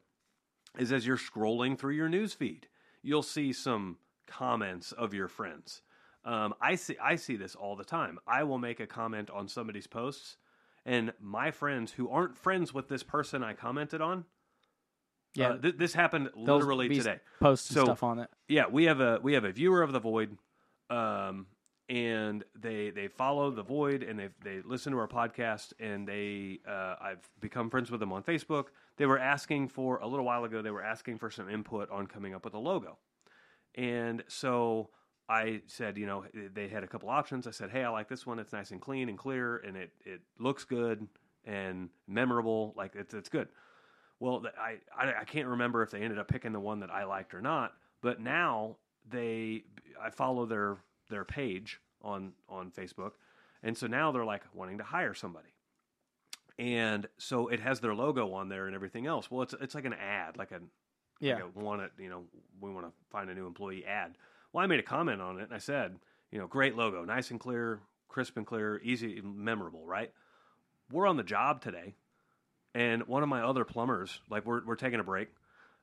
is as you're scrolling through your news feed, you'll see some comments of your friends. Um, I see I see this all the time. I will make a comment on somebody's posts, and my friends who aren't friends with this person I commented on, Yeah. uh, th- this happened literally today. Posting So- stuff on it. Yeah, we have a we have a viewer of the void, um, and they they follow the void and they they listen to our podcast and they uh, I've become friends with them on Facebook. They were asking for a little while ago. They were asking for some input on coming up with a logo, and so I said, you know, they had a couple options. I said, hey, I like this one. It's nice and clean and clear, and it it looks good and memorable. Like it's it's good. Well, I, I I can't remember if they ended up picking the one that I liked or not. But now they I follow their their page on on Facebook, and so now they're like wanting to hire somebody, and so it has their logo on there and everything else. Well, it's it's like an ad, like a Yeah. like a want it, you know, we want to find a new employee ad. Well, I made a comment on it and I said, you know, great logo, nice and clear, crisp and clear, easy, memorable, right? We're on the job today, and one of my other plumbers, like we're we're taking a break.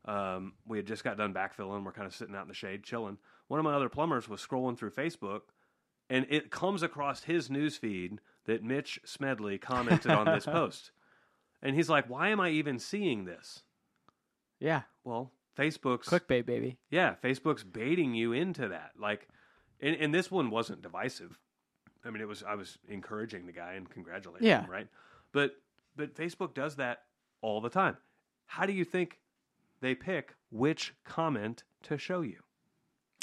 Um, we had just got done backfilling. We're kind of sitting out in the shade, chilling. One of my other plumbers was scrolling through Facebook, and it comes across his news feed that Mitch Smedley commented on this post, and he's like, "Why am I even seeing this?" Yeah. Well, Facebook's Clickbait, baby. yeah, Facebook's baiting you into that. Like, and, and this one wasn't divisive. I mean, it was I was encouraging the guy and congratulating Yeah. him, right? But but Facebook does that all the time. How do you think they pick which comment to show you?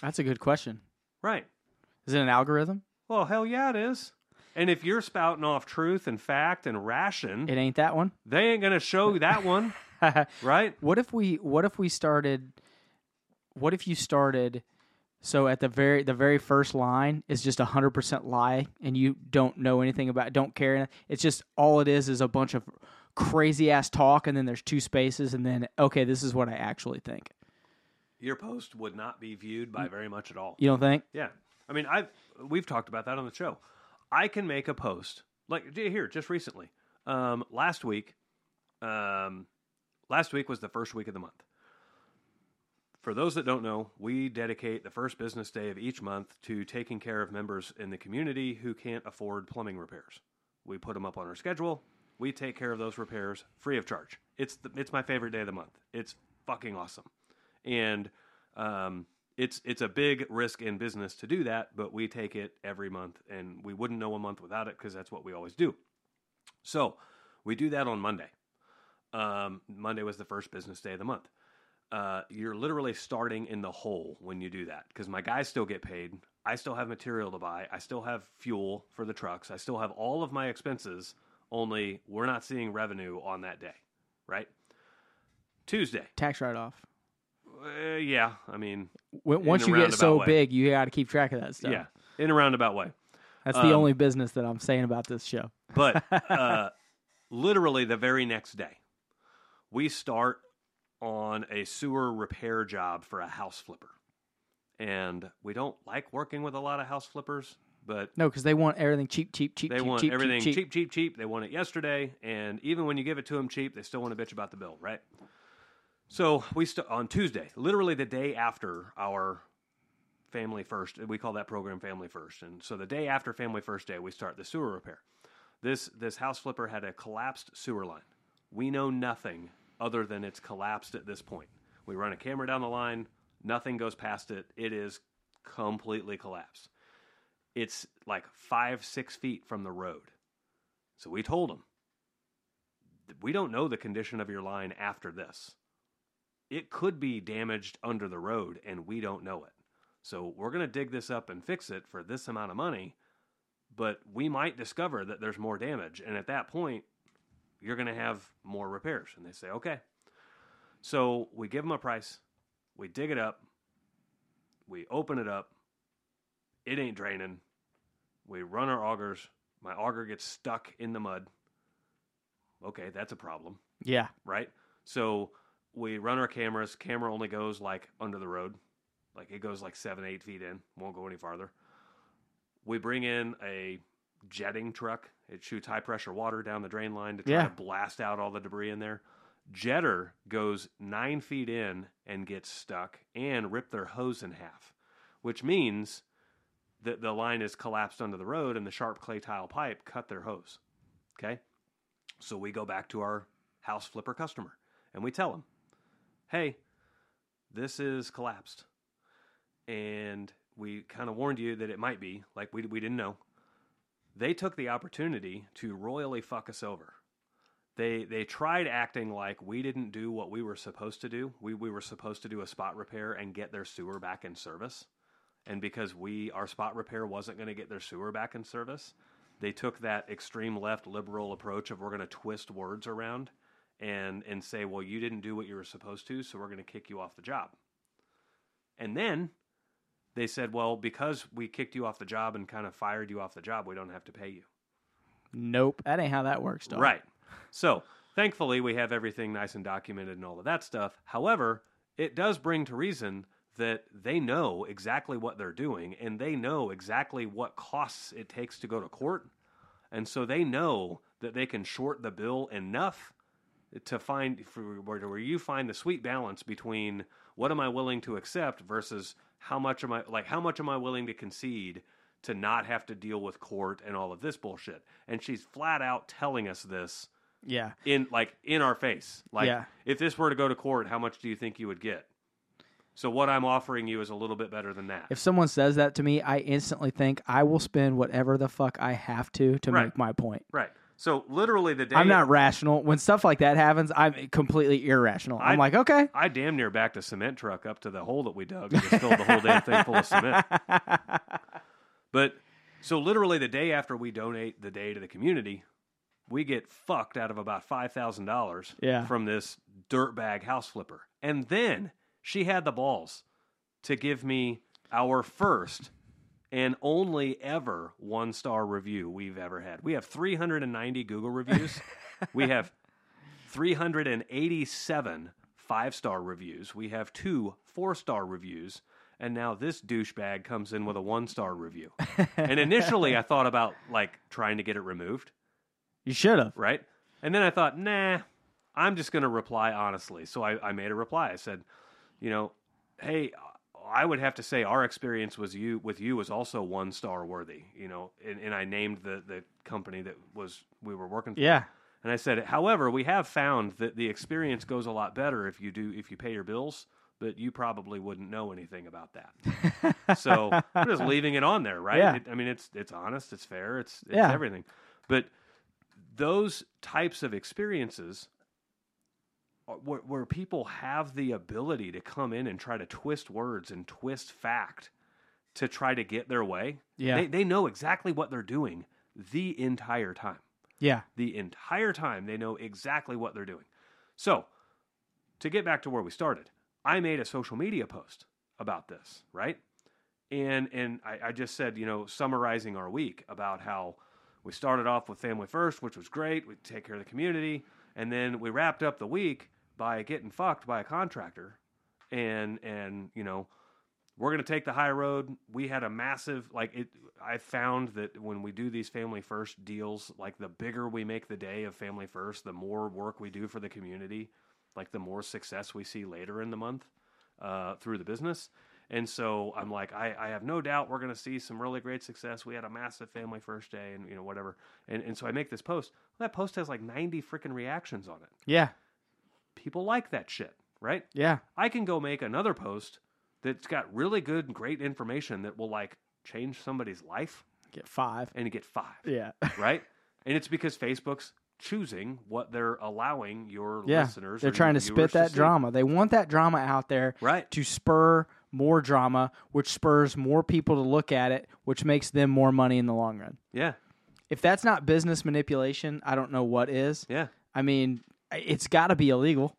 That's a good question. Right. Is it an algorithm? Well, hell yeah, it is. And if you're spouting off truth and fact and ration, It ain't that one. they ain't gonna show that one, right? What if we what if we started what if you started so at the very the very first line is just a hundred percent lie and you don't know anything about don't care it's just all it is is a bunch of crazy ass talk and then there's two spaces and then okay this is what I actually think. Your post would not be viewed by very much at all. You don't think? Yeah, I mean, I've we've talked about that on the show. I can make a post like here just recently. Um, last week, um, last week was the first week of the month. For those that don't know, we dedicate the first business day of each month to taking care of members in the community who can't afford plumbing repairs. We put them up on our schedule. We take care of those repairs free of charge. It's the, it's my favorite day of the month. It's fucking awesome, and um, it's it's a big risk in business to do that, but we take it every month, and we wouldn't know a month without it because that's what we always do. So we do that on Monday. Um, Monday was the first business day of the month. Uh, you're literally starting in the hole when you do that because my guys still get paid. I still have material to buy. I still have fuel for the trucks. I still have all of my expenses. Only we're not seeing revenue on that day, right? Tuesday. Tax write off. Uh, yeah, I mean, Once you get so way. big, you got to keep track of that stuff. yeah, in a roundabout way. That's the Um, only business that I'm saying about this show. But uh, literally the very next day, we start on a sewer repair job for a house flipper. And we don't like working with a lot of house flippers, but No, because they want everything cheap, cheap, cheap. Cheap. They cheap, want cheap, everything cheap, cheap, cheap, cheap, They want it yesterday. And even when you give it to them cheap, they still want to bitch about the bill, right? So we st- on Tuesday, literally the day after our Family First, we call that program Family First. And so the day after Family First Day, we start the sewer repair. This this house flipper had a collapsed sewer line. We know nothing other than it's collapsed at this point. We run a camera down the line, nothing goes past it. It is completely collapsed. It's like five, six feet from the road. So we told him, we don't know the condition of your line after this. It could be damaged under the road, and we don't know it. So we're going to dig this up and fix it for this amount of money, but we might discover that there's more damage. And at that point, you're going to have more repairs. And they say, okay. So we give them a price, we dig it up, we open it up, it ain't draining. We run our augers, my auger gets stuck in the mud. Okay, that's a problem, Yeah. right? So we run our cameras, camera only goes like under the road, like it goes like seven, eight feet in, won't go any farther. We bring in a jetting truck. It shoots high pressure water down the drain line to try Yeah. to blast out all the debris in there. Jetter goes nine feet in and gets stuck and rip their hose in half, which means that the line is collapsed under the road and the sharp clay tile pipe cut their hose. Okay? So we go back to our house flipper customer and we tell him, hey, this is collapsed. And we kind of warned you that it might be, like we, we didn't know. They took the opportunity to royally fuck us over. They they tried acting like we didn't do what we were supposed to do. We we were supposed to do a spot repair and get their sewer back in service. And because we our spot repair wasn't going to get their sewer back in service, they took that extreme left liberal approach of we're going to twist words around and and say, "Well, you didn't do what you were supposed to, so we're going to kick you off the job." And then they said, "Well, because we kicked you off the job and kind of fired you off the job, we don't have to pay you." Nope. That ain't how that works, dog. Right. So, thankfully, we have everything nice and documented and all of that stuff. However, it does bring to reason that they know exactly what they're doing and they know exactly what costs it takes to go to court. And so they know that they can short the bill enough to find for where, where you find the sweet balance between what am I willing to accept versus how much am I like how much am I willing to concede to not have to deal with court and all of this bullshit. And she's flat out telling us this Yeah. in like in our face. Like Yeah. if this were to go to court, how much do you think you would get? So what I'm offering you is a little bit better than that. If someone says that to me, I instantly think I will spend whatever the fuck I have to to Right. make my point. right. So literally the day I'm not rational. When stuff like that happens, I'm completely irrational. I'm like, okay. I damn near backed a cement truck up to the hole that we dug and just filled the whole damn thing full of cement. But so literally the day after we donate the day to the community, we get fucked out of about five thousand dollars Yeah. from this dirtbag house flipper. And then she had the balls to give me our first and only ever one star review we've ever had. We have 390 Google reviews. we have 387 five star reviews. We have two four star reviews. And now this douchebag comes in with a one star review. and initially I thought about like trying to get it removed You should have. right? And then I thought, nah, I'm just going to reply honestly. So I, I made a reply. I said, you know, hey, I would have to say our experience was you with you was also one star worthy, you know, and, and I named the the company that was we were working for. Yeah. And I said, however, we have found that the experience goes a lot better if you do if you pay your bills, but you probably wouldn't know anything about that. so I'm just leaving it on there, right? Yeah. It, I mean, it's it's honest, it's fair, it's it's Yeah. everything. But those types of experiences Uh, where, where people have the ability to come in and try to twist words and twist fact to try to get their way. Yeah. They, they know exactly what they're doing the entire time. Yeah. The entire time, they know exactly what they're doing. So, to get back to where we started, I made a social media post about this, right? And and I, I just said, you know, summarizing our week about how we started off with family first, which was great. We take care of the community, and then we wrapped up the week by getting fucked by a contractor, and and you know, we're going to take the high road. We had a massive like it. I found that when we do these family first deals, like the bigger we make the day of family first, the more work we do for the community, like the more success we see later in the month uh, through the business. And so I'm like, I, I have no doubt we're going to see some really great success. We had a massive family first day, and you know whatever. And and so I make this post. That post has like 90 freaking reactions on it. Yeah. People like that shit, right? Yeah. I can go make another post that's got really good and great information that will like change somebody's life Get five. and you get five, Yeah. right? And it's because Facebook's choosing what they're allowing your yeah. listeners. They're trying to spit that see. drama. They want that drama out there Right. to spur more drama, which spurs more people to look at it, which makes them more money in the long run. Yeah. If that's not business manipulation, I don't know what is. Yeah. I mean, it's got to be illegal.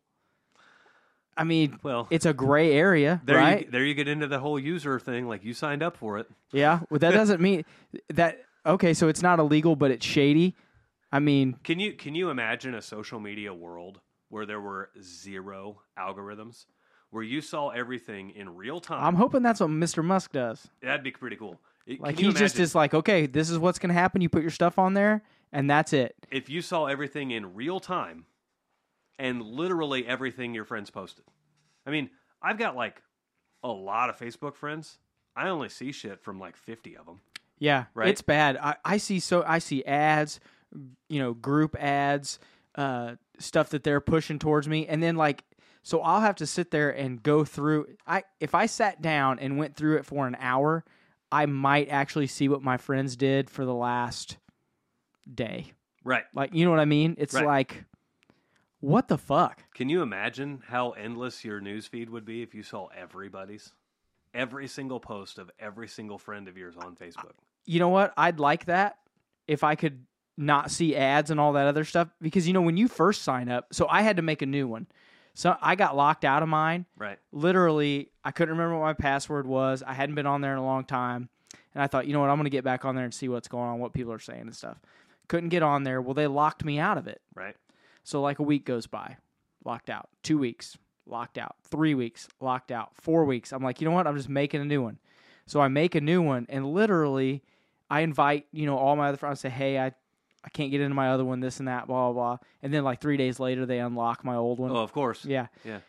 I mean, Well, it's a gray area, there right? you there you get into the whole user thing. Like you signed up for it. Yeah. Well, that doesn't mean that. Okay, so it's not illegal, but it's shady. I mean, Can you can you imagine a social media world where there were zero algorithms, where you saw everything in real time? I'm hoping that's what Mr. Musk does. That'd be pretty cool. It- Like he just is like, okay, this is what's going to happen. You put your stuff on there, and that's it. if you saw everything in real time, and literally everything your friends posted. I mean, I've got like a lot of Facebook friends. I only see shit from like fifty of them. Yeah, Right? it's bad. I, I see so I see ads, you know, group ads, uh, stuff that they're pushing towards me, and then like, so I'll have to sit there and go through. I if I sat down and went through it for an hour, I might actually see what my friends did for the last day. Right. Like, you know what I mean? It's Right. like, what the fuck? Can you imagine how endless your news feed would be if you saw everybody's? Every single post of every single friend of yours on Facebook. you know what? I'd like that if I could not see ads and all that other stuff because you know when you first sign up, so I had to make a new one. So I got locked out of mine. Right. Literally, I couldn't remember what my password was. I hadn't been on there in a long time. And I thought, you know what, I'm going to get back on there and see what's going on, what people are saying and stuff. Couldn't get on there. Well, they locked me out of it. Right. So like a week goes by, locked out. 2 weeks, locked out. 3 weeks, locked out. 4 weeks. I'm like, you know what? I'm just making a new one. So I make a new one and literally I invite, you know, all my other friends I say, "Hey, I I can't get into my other one, this and that, blah blah blah." And then like 3 days later they unlock my old one. Oh, of course. Yeah. Yeah.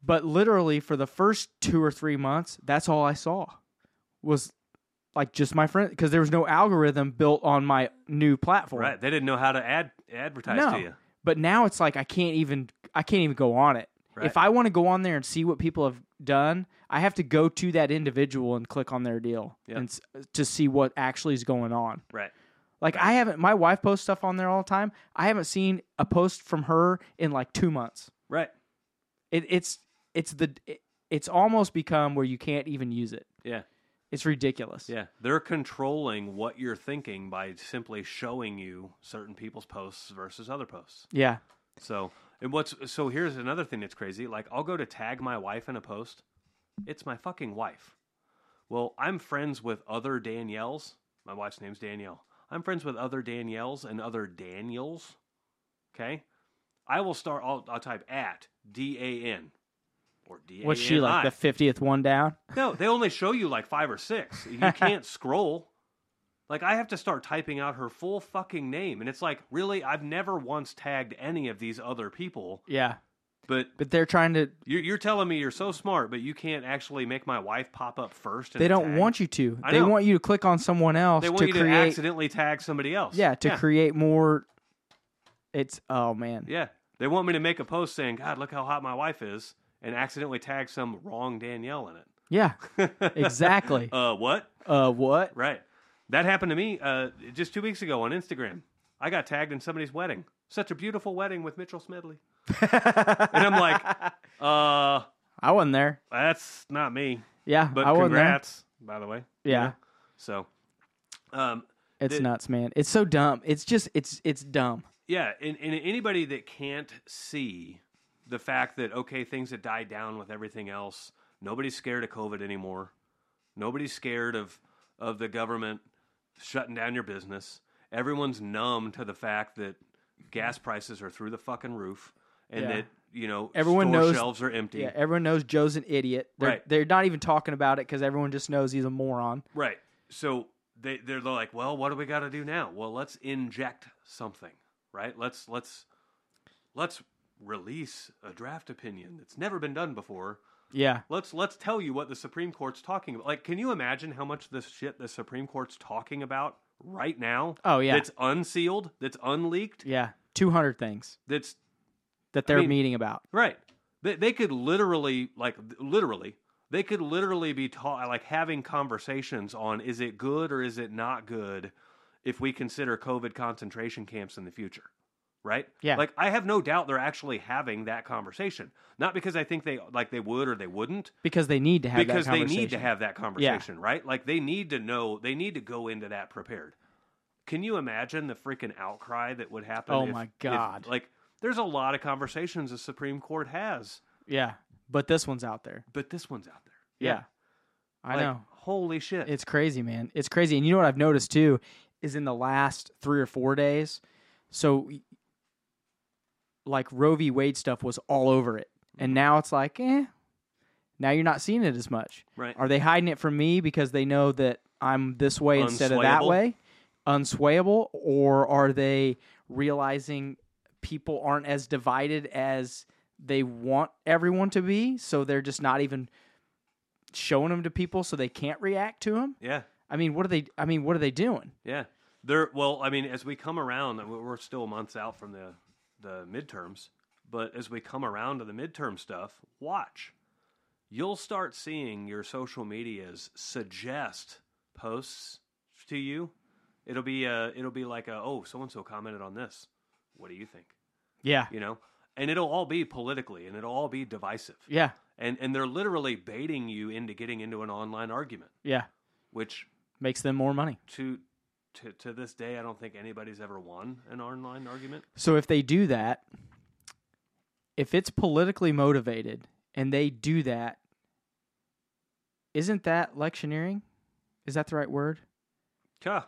But literally for the first 2 or 3 months, that's all I saw was like just my friend because there was no algorithm built on my new platform. Right. They didn't know how to ad advertise No. to you. But now it's like I can't even I can't even go on it. Right. If I want to go on there and see what people have done, I have to go to that individual and click on their deal Yep. and to see what actually is going on. Right. Like I haven't my wife posts stuff on there all the time. I haven't seen a post from her in like 2 months. Right. It, it's it's the it, it's almost become where you can't even use it. Yeah. It's ridiculous. Yeah. They're controlling what you're thinking by simply showing you certain people's posts versus other posts. Yeah. So, and what's so here's another thing that's crazy. Like, I'll go to tag my wife in a post. It's my fucking wife. Well, I'm friends with other Danielles. My wife's name's Danielle. I'm friends with other Danielles and other Daniels. Okay, I will start. I'll, I'll type at D A N or D A N I. What's she like the 50th one down? No, they only show you like five or six. You can't scroll. Like I have to start typing out her full fucking name, and it's like, really, I've never once tagged any of these other people. Yeah. But But they're trying to you're, you're telling me you're so smart, but you can't actually make my wife pop up first. they don't tag? want you to. I They know. want you to click on someone else They want to you to create accidentally tag somebody else. Yeah, to yeah. create more. It's oh man, yeah. They want me to make a post saying, "God, look how hot my wife is," and accidentally tag some wrong Danielle in it. yeah, exactly. uh, what? uh, what? Right. That happened to me uh, just two weeks ago on Instagram. I got tagged in somebody's wedding. Such a beautiful wedding with Mitchell Smedley. and I'm like, uh, I wasn't there. that's not me. Yeah, But I congrats, by the way. Yeah, So, um, it's the- nuts, man. It's so dumb. It's just it's it's dumb. yeah, and, and anybody that can't see the fact that, okay, things have died down with everything else, nobody's scared of COVID anymore. Nobody's scared of, of the government shutting down your business. Everyone's numb to the fact that gas prices are through the fucking roof and Yeah. that, you know, Everyone store knows- shelves are empty. Yeah, everyone knows Joe's an idiot. They're, Right. They're not even talking about it because everyone just knows he's a moron. Right. So they they're like, well, what do we got to do now? Well, let's inject something, right? Let's let's let's release a draft opinion that's never been done before. Yeah, Let's let's tell you what the Supreme Court's talking about. Like, can you imagine how much this shit the Supreme Court's talking about right now? Oh, yeah. That's unsealed, that's unleaked, yeah. Two hundred things that's that they're mean- meeting about. Right. They, they could literally, like, literally, they could literally be ta- like having conversations on is it good or is it not good if we consider COVID concentration camps in the future. Right? Yeah. Like I have no doubt they're actually having that conversation. Not because I think they like they would or they wouldn't, Because they need to have because that they conversation. need to have that conversation, right? Like they need to know, they need to go into that prepared. Can you imagine the freaking outcry that would happen? Oh if- my if- God. like, there's a lot of conversations the Supreme Court has Yeah, but this one's out there. but this one's out there. Yeah, I Like, know. Holy shit! It's crazy, man. It's crazy. And you know what I've noticed too is in the last three or four days. So, like Roe v. Wade stuff was all over it, and Mm-hmm. now it's like, eh. Now you're not seeing it as much. right. Are they hiding it from me because they know that I'm this way instead of that Unswayable? way, unswayable, or are they realizing people aren't as divided as they want everyone to be, so they're just not even showing them to people so they can't react to them? yeah. I mean, what are they? I mean, what are they doing? Yeah. There well, I mean, as we come around, we're still months out from the the midterms, but as we come around to the midterm stuff, watch. You'll start seeing your social medias suggest posts to you. It'll be uh it'll be like a, oh, so and so commented on this. What do you think? Yeah, You know? And it'll all be politically and it'll all be divisive. yeah, And and they're literally baiting you into getting into an online argument, yeah. which Makes them more money. to to to this day, I don't think anybody's ever won an online argument. So if they do that, if it's politically motivated and they do that, isn't that electioneering? Is that the right word? Huh.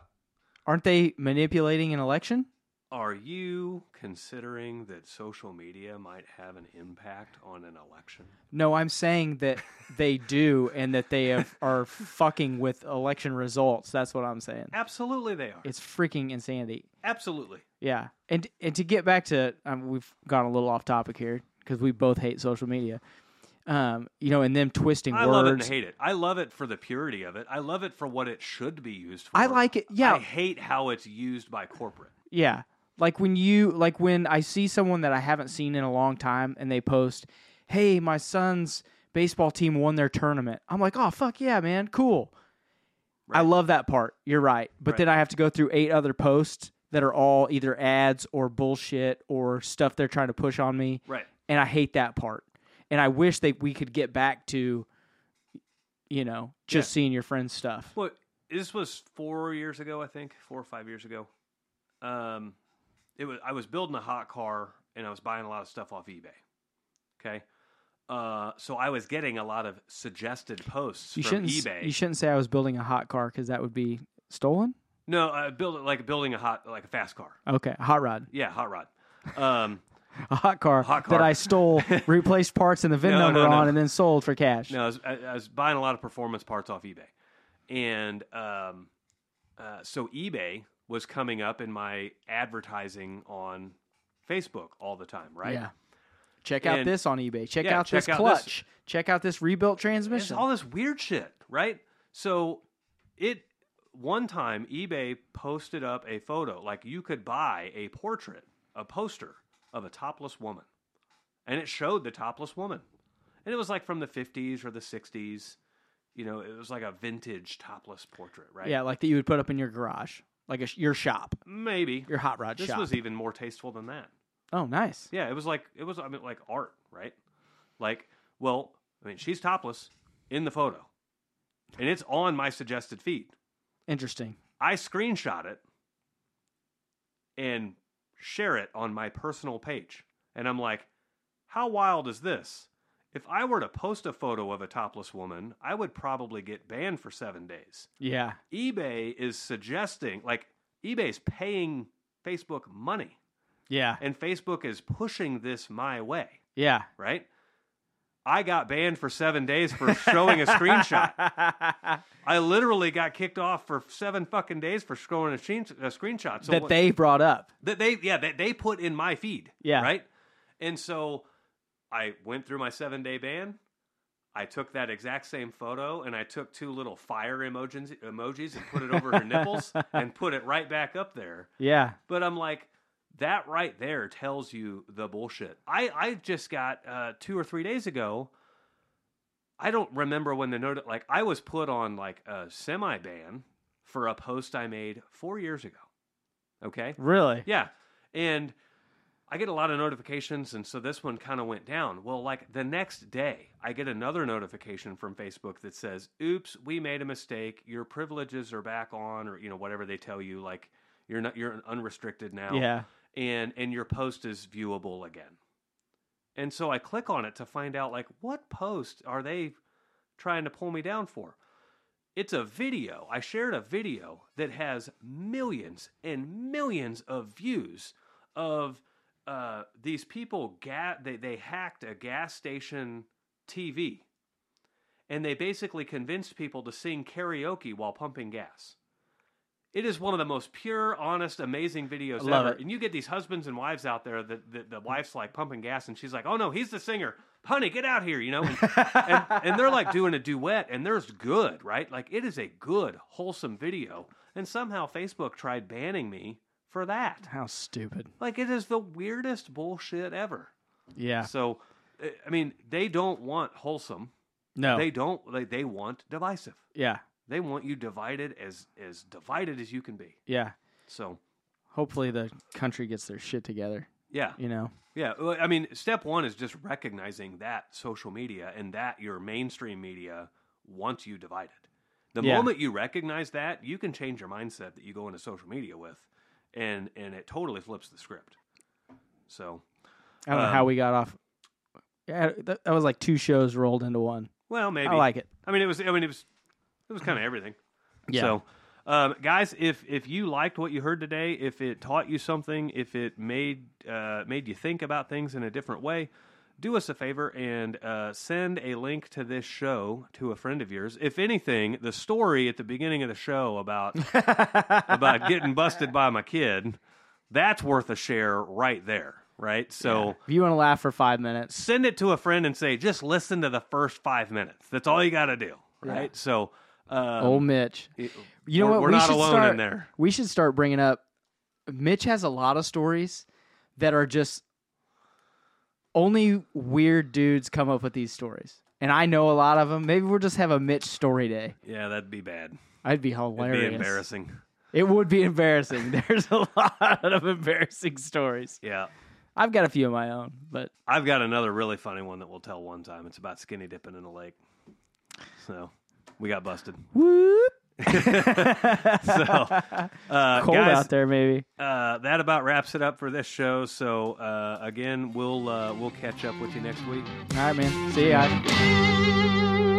Aren't they manipulating an election? Are you considering that social media might have an impact on an election? No, I'm saying that they do and that they have, are fucking with election results. That's what I'm saying. Absolutely, they are. It's freaking insanity. Absolutely. Yeah, and and to get back to, um, we've gone a little off topic here because we both hate social media. Um, you know, and them twisting I words. love it and hate it. I love it for the purity of it. I love it for what it should be used for. I like it. Yeah, I hate how it's used by corporate. Yeah. Like when you like when I see someone that I haven't seen in a long time and they post, "Hey, my son's baseball team won their tournament." I'm like, "Oh, fuck yeah, man. Cool." I love that part. You're right. But Right. then I have to go through eight other posts that are all either ads or bullshit or stuff they're trying to push on me, Right. and I hate that part. And I wish that we could get back to you know, just Yeah. seeing your friend's stuff. Well, this was four years ago, I think, four or five years ago. Um, it was I was building a hot car and I was buying a lot of stuff off eBay. Okay, uh, so I was getting a lot of suggested posts You from shouldn't eBay. you shouldn't say I was building a hot car cuz that would be stolen. no, I built it like building a hot like a fast car. Okay, a hot rod. Yeah, hot rod. Um, a hot car, Hot car, that. I stole, replaced parts and the VIN No, number no, no. on, and then sold for cash. No, I was, I, I was buying a lot of performance parts off eBay, and um, uh, so eBay was coming up in my advertising on Facebook all the time, right? Yeah. Check out And- this on eBay. Check Yeah, out check this out clutch. this- Check out this rebuilt It's transmission. all this weird shit, right? So it one time eBay posted up a photo, like you could buy a portrait, a poster of a topless woman, and it showed the topless woman, and it was like from the fifties or the sixties. You know, it was like a vintage topless portrait, right? Yeah, like that you would put up in your garage, like a, your shop, maybe. your hot rod shop. This shop. was even more tasteful than that. oh, nice. Yeah, it was like it was I mean like art, right? Like, well, I mean, she's topless in the photo, and it's on my suggested feed. Interesting. I screenshot it and share it on my personal page, and I'm like, how wild is this? If I were to post a photo of a topless woman, I would probably get banned for seven days. Yeah. eBay is suggesting, like, eBay's paying Facebook money, Yeah. and Facebook is pushing this my way. Yeah. right? I got banned for seven days for showing a screenshot. I literally got kicked off for seven fucking days for showing a, sheen- a screenshot. So that what- they brought up. that they yeah that they put in my feed. Yeah. Right. And so I went through my seven day ban. I took that exact same photo and I took two little fire emojis emojis and put it over her nipples and put it right back up there. Yeah. But I'm like, that right there tells you the bullshit. I, I just got uh, two or three days ago. I don't remember when the note like I was put on like a semi ban for a post I made four years ago. Okay, Really? yeah, and I get a lot of notifications, and so this one kind of went down. Well, like the next day, I get another notification from Facebook that says, "Oops, we made a mistake. Your privileges are back on, or you know whatever they tell you. Like you're not you're unrestricted now." Yeah. and and your post is viewable again. And so I click on it to find out like what post are they trying to pull me down for? It's a video. I shared a video that has millions and millions of views of uh, these people. Ga- they they hacked a gas station TV, and they basically convinced people to sing karaoke while pumping gas. It is one of the most pure, honest, amazing videos ever. it. And you get these husbands and wives out there that, that the wife's like pumping gas, and she's like, "Oh no, he's the singer, honey, get out here," you know. And, and, and they're like doing a duet, and there's good, right? Like it is a good, wholesome video. And somehow Facebook tried banning me for that. How stupid. Like it is the weirdest bullshit ever. Yeah. So, uh, I mean, they don't want wholesome. No. They don't. They, they want divisive. yeah. They want you divided as as divided as you can be. Yeah. So, Hopefully the country gets their shit together. yeah, You know. yeah. I mean, step one is just recognizing that social media and that your mainstream media wants you divided. The Yeah. moment you recognize that, you can change your mindset that you go into social media with, and and it totally flips the script. So, I don't know Um, how we got off. Yeah, that, that was like two shows rolled into one. well, maybe I like it. I mean, it was. I mean, it was. It was kind of everything. Yeah. So, um, guys, if if you liked what you heard today, if it taught you something, if it made uh, made you think about things in a different way, do us a favor and uh, send a link to this show to a friend of yours. If anything, the story at the beginning of the show about about getting busted by my kid, that's worth a share right there. Right. So If you want to laugh for five minutes, send it to a friend and say, just listen to the first five minutes. That's all you got to do. Right. So. Um, old Mitch. it- You know what? We're we not alone start, in there. We should start bringing up. Mitch has a lot of stories that are just only weird dudes come up with these stories, and I know a lot of them. Maybe we'll just have a Mitch story day. Yeah, that'd be bad. I'd be It'd hilarious. be embarrassing. It would be embarrassing. There's a lot of embarrassing stories. Yeah. I've got a few of my own, but I've got another really funny one that we'll tell one time. It's about skinny dipping in a lake. So we got busted. whoop, So uh, cold guys, out there. Maybe. Uh, that about wraps it up for this show. So uh, again, we'll uh, we'll catch up with you next week. All right, man. See you guys.